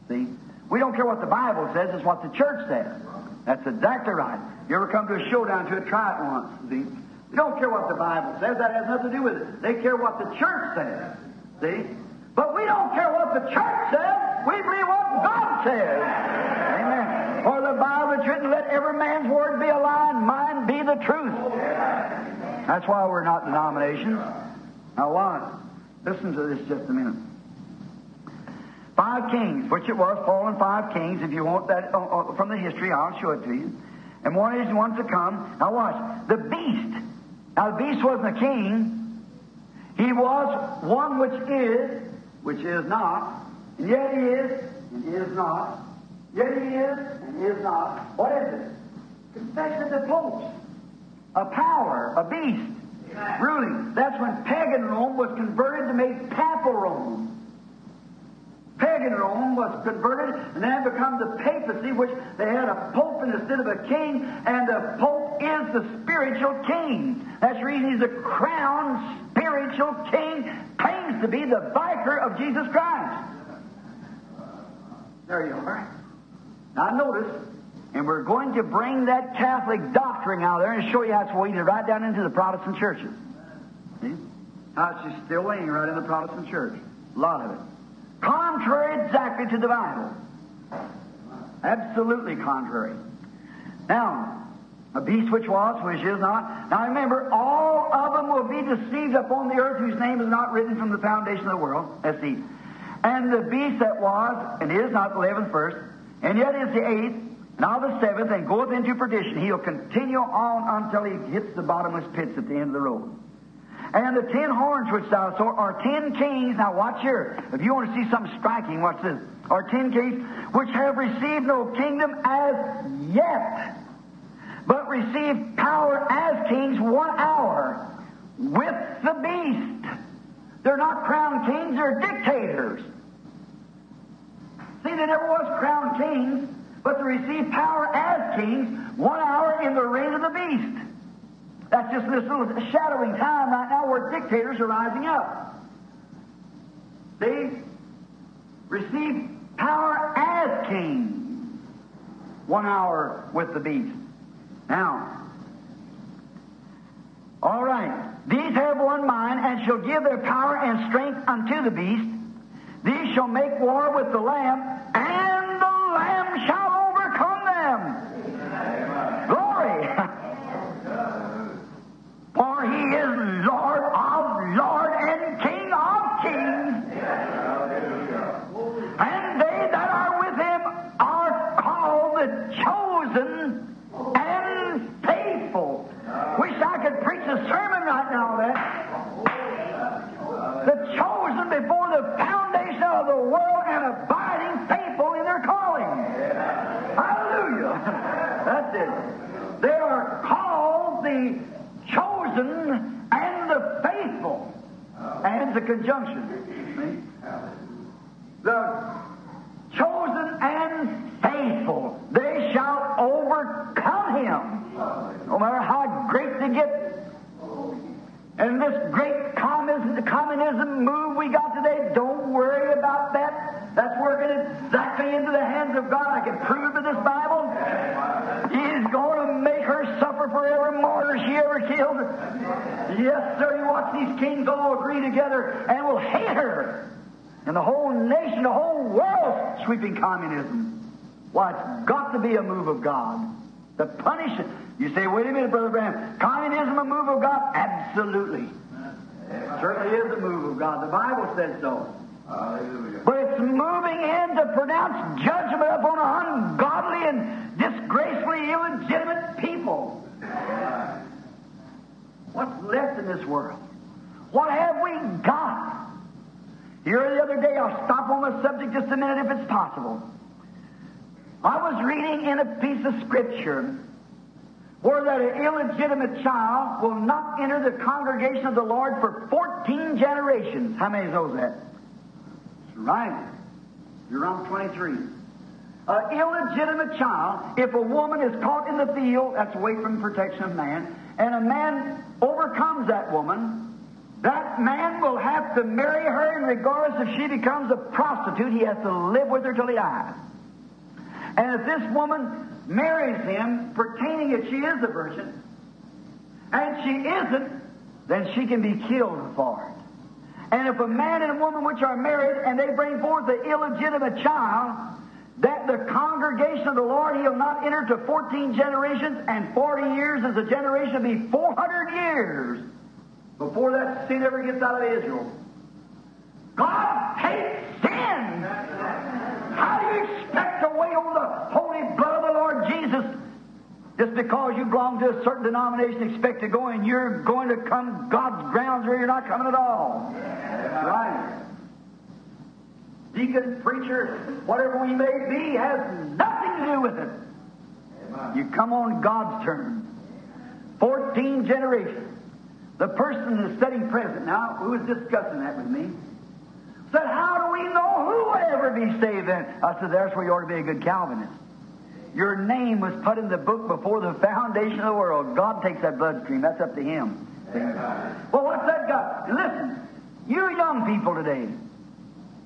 See? We don't care what the Bible says, it's what the church says. That's exactly right. You ever come to a showdown to a try it once. See? You don't care what the Bible says, that has nothing to do with it. They care what the church says. See? But we don't care what the church says, we believe what God says. Amen. For the Bible is written, let every man's word be a lie and mine be the truth. That's why we're not denominations. Now watch. Listen to this just a minute. Five kings, which it was, fallen five kings. If you want that uh, uh, from the history, I'll show it to you. And one is the one to come. Now watch. The beast. Now the beast wasn't a king. He was one which is, which is not, and yet he is, and is not. Yet he is, and is not. What is it? Confession of the popes. A power, a beast, ruling. That's when pagan Rome was converted to make papal Rome. Pagan Rome was converted and then become the papacy, which they had a pope instead of a king, and the pope is the spiritual king. That's the reason he's a crowned spiritual king, claims to be the vicar of Jesus Christ. There you are. Now notice, and we're going to bring that Catholic doctrine out there and show you how it's waded right down into the Protestant churches. See? How it's just still laying right in the Protestant church. A lot of it. Contrary exactly to the Bible. Absolutely contrary. Now, a beast which was, which is not. Now remember, all of them will be deceived upon the earth whose name is not written from the foundation of the world. Let's see. And the beast that was, and is not the eleventh first, and yet is the eighth, now the seventh, and goeth into perdition. He'll continue on until he hits the bottomless pits at the end of the road. And the ten horns which thou saw are ten kings. Now watch here. If you want to see something striking, watch this. Are ten kings which have received no kingdom as yet, but received power as kings one hour with the beast. They're not crowned kings, they're dictators. See, they never was crowned kings, but they received power as kings one hour in the reign of the beast. That's just this little shadowing time right now where dictators are rising up. They receive power as kings. One hour with the beast. Now, all right. These have one mind and shall give their power and strength unto the beast. These shall make war with the Lamb, and the Lamb shall overcome them. Glory. For he is Lord of lords and King of kings. And they that are with him are called the chosen and faithful. Wish I could preach a sermon right now on that. The chosen before the foundation of the world and abiding faithful in their calling. Hallelujah. That's it. They are called the chosen and the faithful. And it's a conjunction. The chosen and faithful, they shall overcome him. No matter how great they get. And this great communism, communism move we got today, don't worry about that. That's working exactly into the hands of God. I can prove it with this Bible. He's going to make her suffer for she ever killed. Yes, sir. You watch these kings all agree together and will hate her. And the whole nation, the whole world sweeping communism. Why, it's got to be a move of God. The punishment. You say, wait a minute, Brother Branham. Communism a move of God? Absolutely. It certainly is a move of God. The Bible says so. But it's moving in to pronounce judgment upon an ungodly and disgracefully illegitimate people. What's left in this world? What have we got? Here the other day, I'll stop on the subject just a minute if it's possible. I was reading in a piece of scripture where that an illegitimate child will not enter the congregation of the Lord for 14 generations. How many is those that? That's right. You're on 23. An illegitimate child, if a woman is caught in the field, that's away from protection of man, and a man overcomes that woman, that man will have to marry her, and regardless if she becomes a prostitute, he has to live with her till he dies. And if this woman marries him, pertaining that she is a virgin, and she isn't, then she can be killed for it. And if a man and a woman which are married and they bring forth an illegitimate child, that the congregation of the Lord he'll not enter to 14 generations, and 40 years is a generation, be 400 years before that sin ever gets out of Israel. God hates sin. How do you expect to wait on the holy blood of the Lord Jesus just because you belong to a certain denomination, expect to go and you're going to come God's grounds where you're not coming at all? Right. Deacon, preacher, whatever we may be, has nothing to do with it. You come on God's terms. 14 generations. The person that's sitting present now, who was discussing that with me, said, How do we know who will ever be saved then? I said, That's where you ought to be a good Calvinist. Your name was put in the book before the foundation of the world. God takes that bloodstream. That's up to Him. See? Well, what's that got? Listen, you young people today,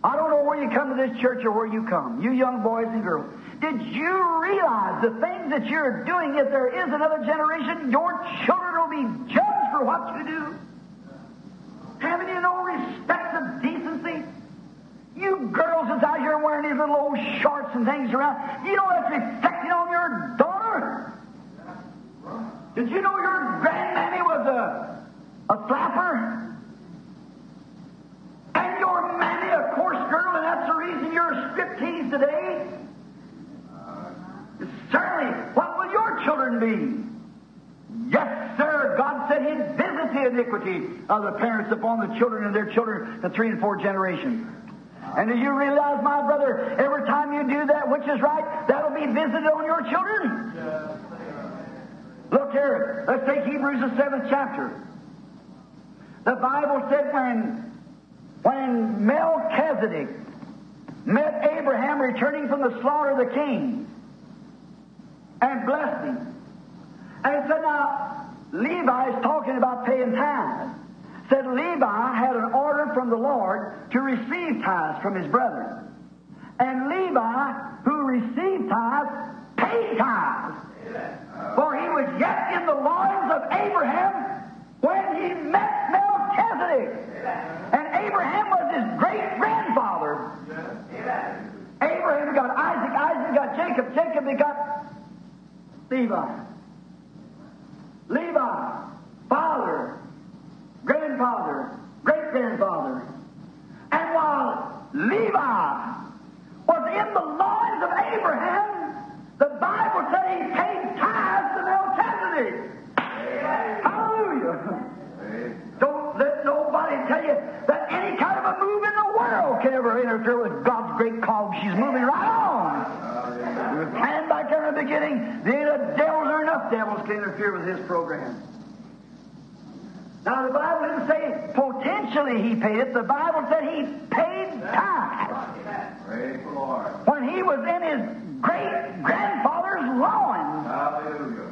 I don't know where you come to this church or where you come, you young boys and girls. Did you realize the things that you're doing, if there is another generation, your children will be judged for what you do? Haven't you no respect of decency? You girls that's out here wearing these little old shorts and things around, you know that's reflecting on your daughter? Did you know your grandmammy was a, a flapper? And your that's the reason you're a striptease today? Certainly, what will your children be? Yes, sir. God said He'd visit the iniquity of the parents upon the children and their children to three and four generations. And do you realize, my brother, every time you do that which is right, that'll be visited on your children? Look here. Let's take Hebrews the seventh chapter. The Bible said when when Melchizedek met Abraham returning from the slaughter of the king and blessed him. And he said, now, Levi is talking about paying tithes. Said Levi had an order from the Lord to receive tithes from his brethren. And Levi, who received tithes, paid tithes. For he was yet in the loins of Abraham when he met Melchizedek. And Abraham was his great grandfather. Abraham got Isaac, Isaac got Jacob, Jacob got Levi. Levi, father, grandfather, great grandfather. And while Levi was in the loins of Abraham, the Bible said he paid tithes to Melchizedek. Hallelujah. Don't nobody tell you that any kind of a move in the world can ever interfere with God's great call. She's moving right on. We were planned back there in the beginning. There ain't a devils or enough devils can interfere with his program. Now, the Bible didn't say potentially he paid it. The Bible said he paid tithes. Praise the Lord. When he was in his great grandfather's loins. Hallelujah.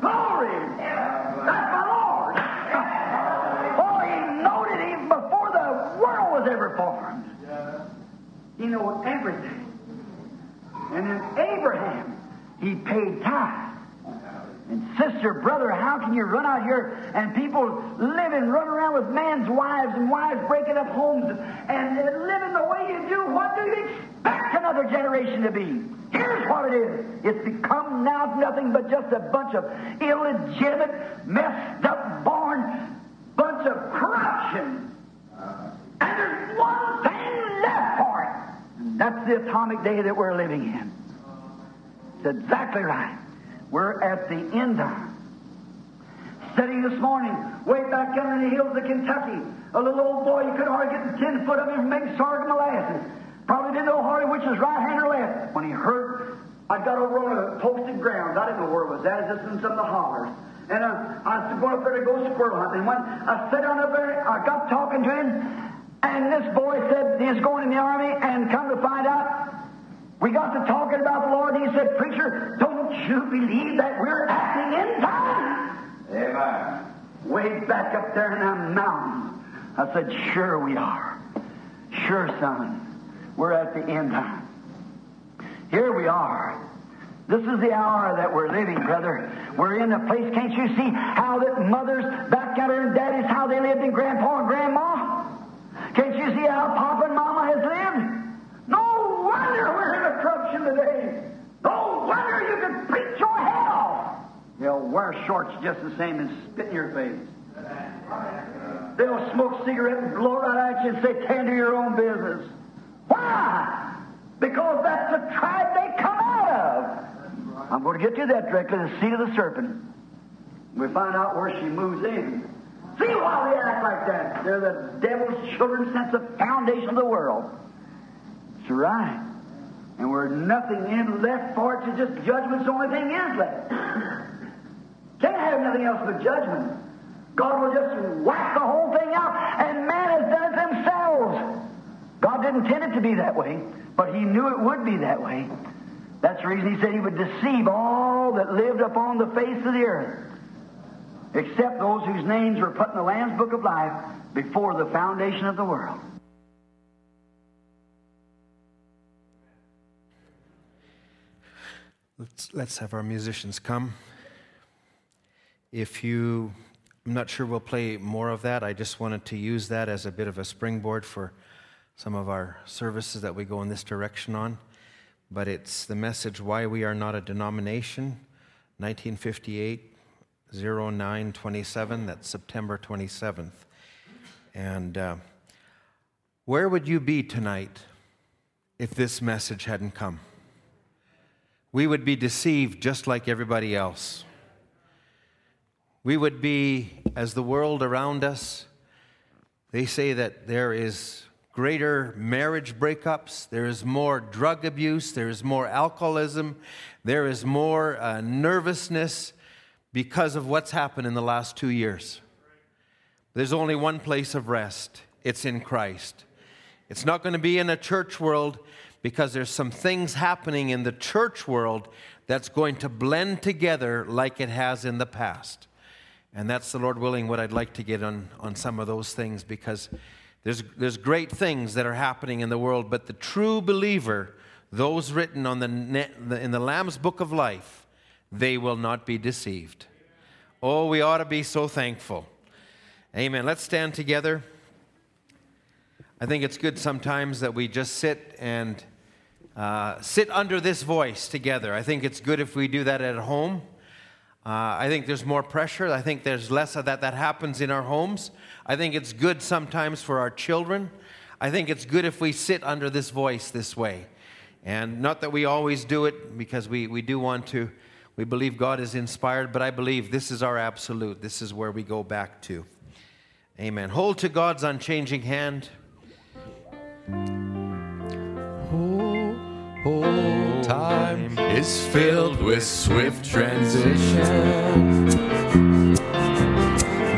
Glory! That's my Lord! Formed. He knew everything. And then Abraham, he paid tithes. And sister, brother, how can you run out here and people living, run around with man's wives and wives breaking up homes and living the way you do? What do you expect another generation to be? Here's what it is. It's become now nothing but just a bunch of illegitimate, messed up, born bunch of corruption. And there's one thing left for it. And that's the atomic day that we're living in. It's exactly right. We're at the end time. Sitting this morning, way back down in the hills of Kentucky, a little old boy, you could hardly get ten foot of him from making sorghum molasses. Probably didn't know hardly which was right hand or left. When he heard, I got over on a posted ground. I didn't know where it was at, just in some of the hollers. And uh, I was going up there to go squirrel hunting. When I sat down up there, I got talking to him, and this boy said he's going in the army, and come to find out, we got to talking about the Lord. and He said, Preacher, don't you believe that we're at in time? Amen. Way back up there in the mountains. I said, Sure we are. Sure, son. We're at the end time. Here we are. This is the hour that we're living, brother. We're in a place, can't you see how that mothers back out there and daddies, how they lived in grandpa and grandma? Can't you see how Papa and Mama has lived? No wonder we're in corruption today. No wonder you can preach your hell. They'll wear shorts just the same and spit in your face. They'll smoke cigarette and blow right at you and say, tend to your own business. Why? Because that's the tribe they come out of. I'm going to get to that directly, the seed of the serpent. We find out where she moves in. See why they act like that. They're the devil's children since the foundation of the world. That's right. And we're nothing in left for it just judgment's the only thing is left. Can't have nothing else but judgment. God will just whack the whole thing out, and man has done it themselves. God didn't intend it to be that way, but He knew it would be that way. That's the reason He said He would deceive all that lived upon the face of the earth, except those whose names were put in the Lamb's Book of Life before the foundation of the world. Let's, let's have our musicians come. If you, I'm not sure we'll play more of that. I just wanted to use that as a bit of a springboard for some of our services that we go in this direction on. But it's the message Why We Are Not a Denomination, 1958, 0927. That's September 27th. And uh, where would you be tonight if this message hadn't come? we would be deceived just like everybody else. We would be, as the world around us, they say that there is greater marriage breakups, there is more drug abuse, there is more alcoholism, there is more uh, nervousness because of what's happened in the last two years. There's only one place of rest it's in Christ. It's not going to be in a church world because there's some things happening in the church world that's going to blend together like it has in the past. And that's the Lord willing what I'd like to get on, on some of those things because there's, there's great things that are happening in the world, but the true believer, those written on the, in the Lamb's book of life, they will not be deceived. Oh, we ought to be so thankful. Amen. Let's stand together. I think it's good sometimes that we just sit and uh, sit under this voice together. I think it's good if we do that at home. Uh, I think there's more pressure. I think there's less of that that happens in our homes. I think it's good sometimes for our children. I think it's good if we sit under this voice this way. And not that we always do it because we, we do want to, we believe God is inspired, but I believe this is our absolute. This is where we go back to. Amen. Hold to God's unchanging hand. whole time is filled with swift transition.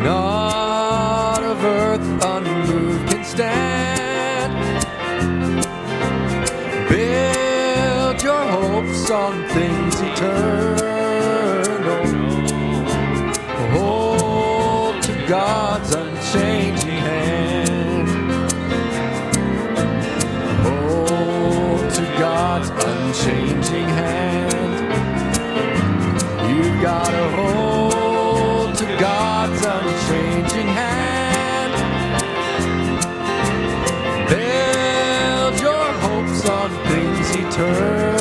Not of earth unmoved can stand. Build your hopes on things eternal. God's unchanging hand. Hold to God's unchanging hand. You've got to hold to God's unchanging hand. Build your hopes on things eternal.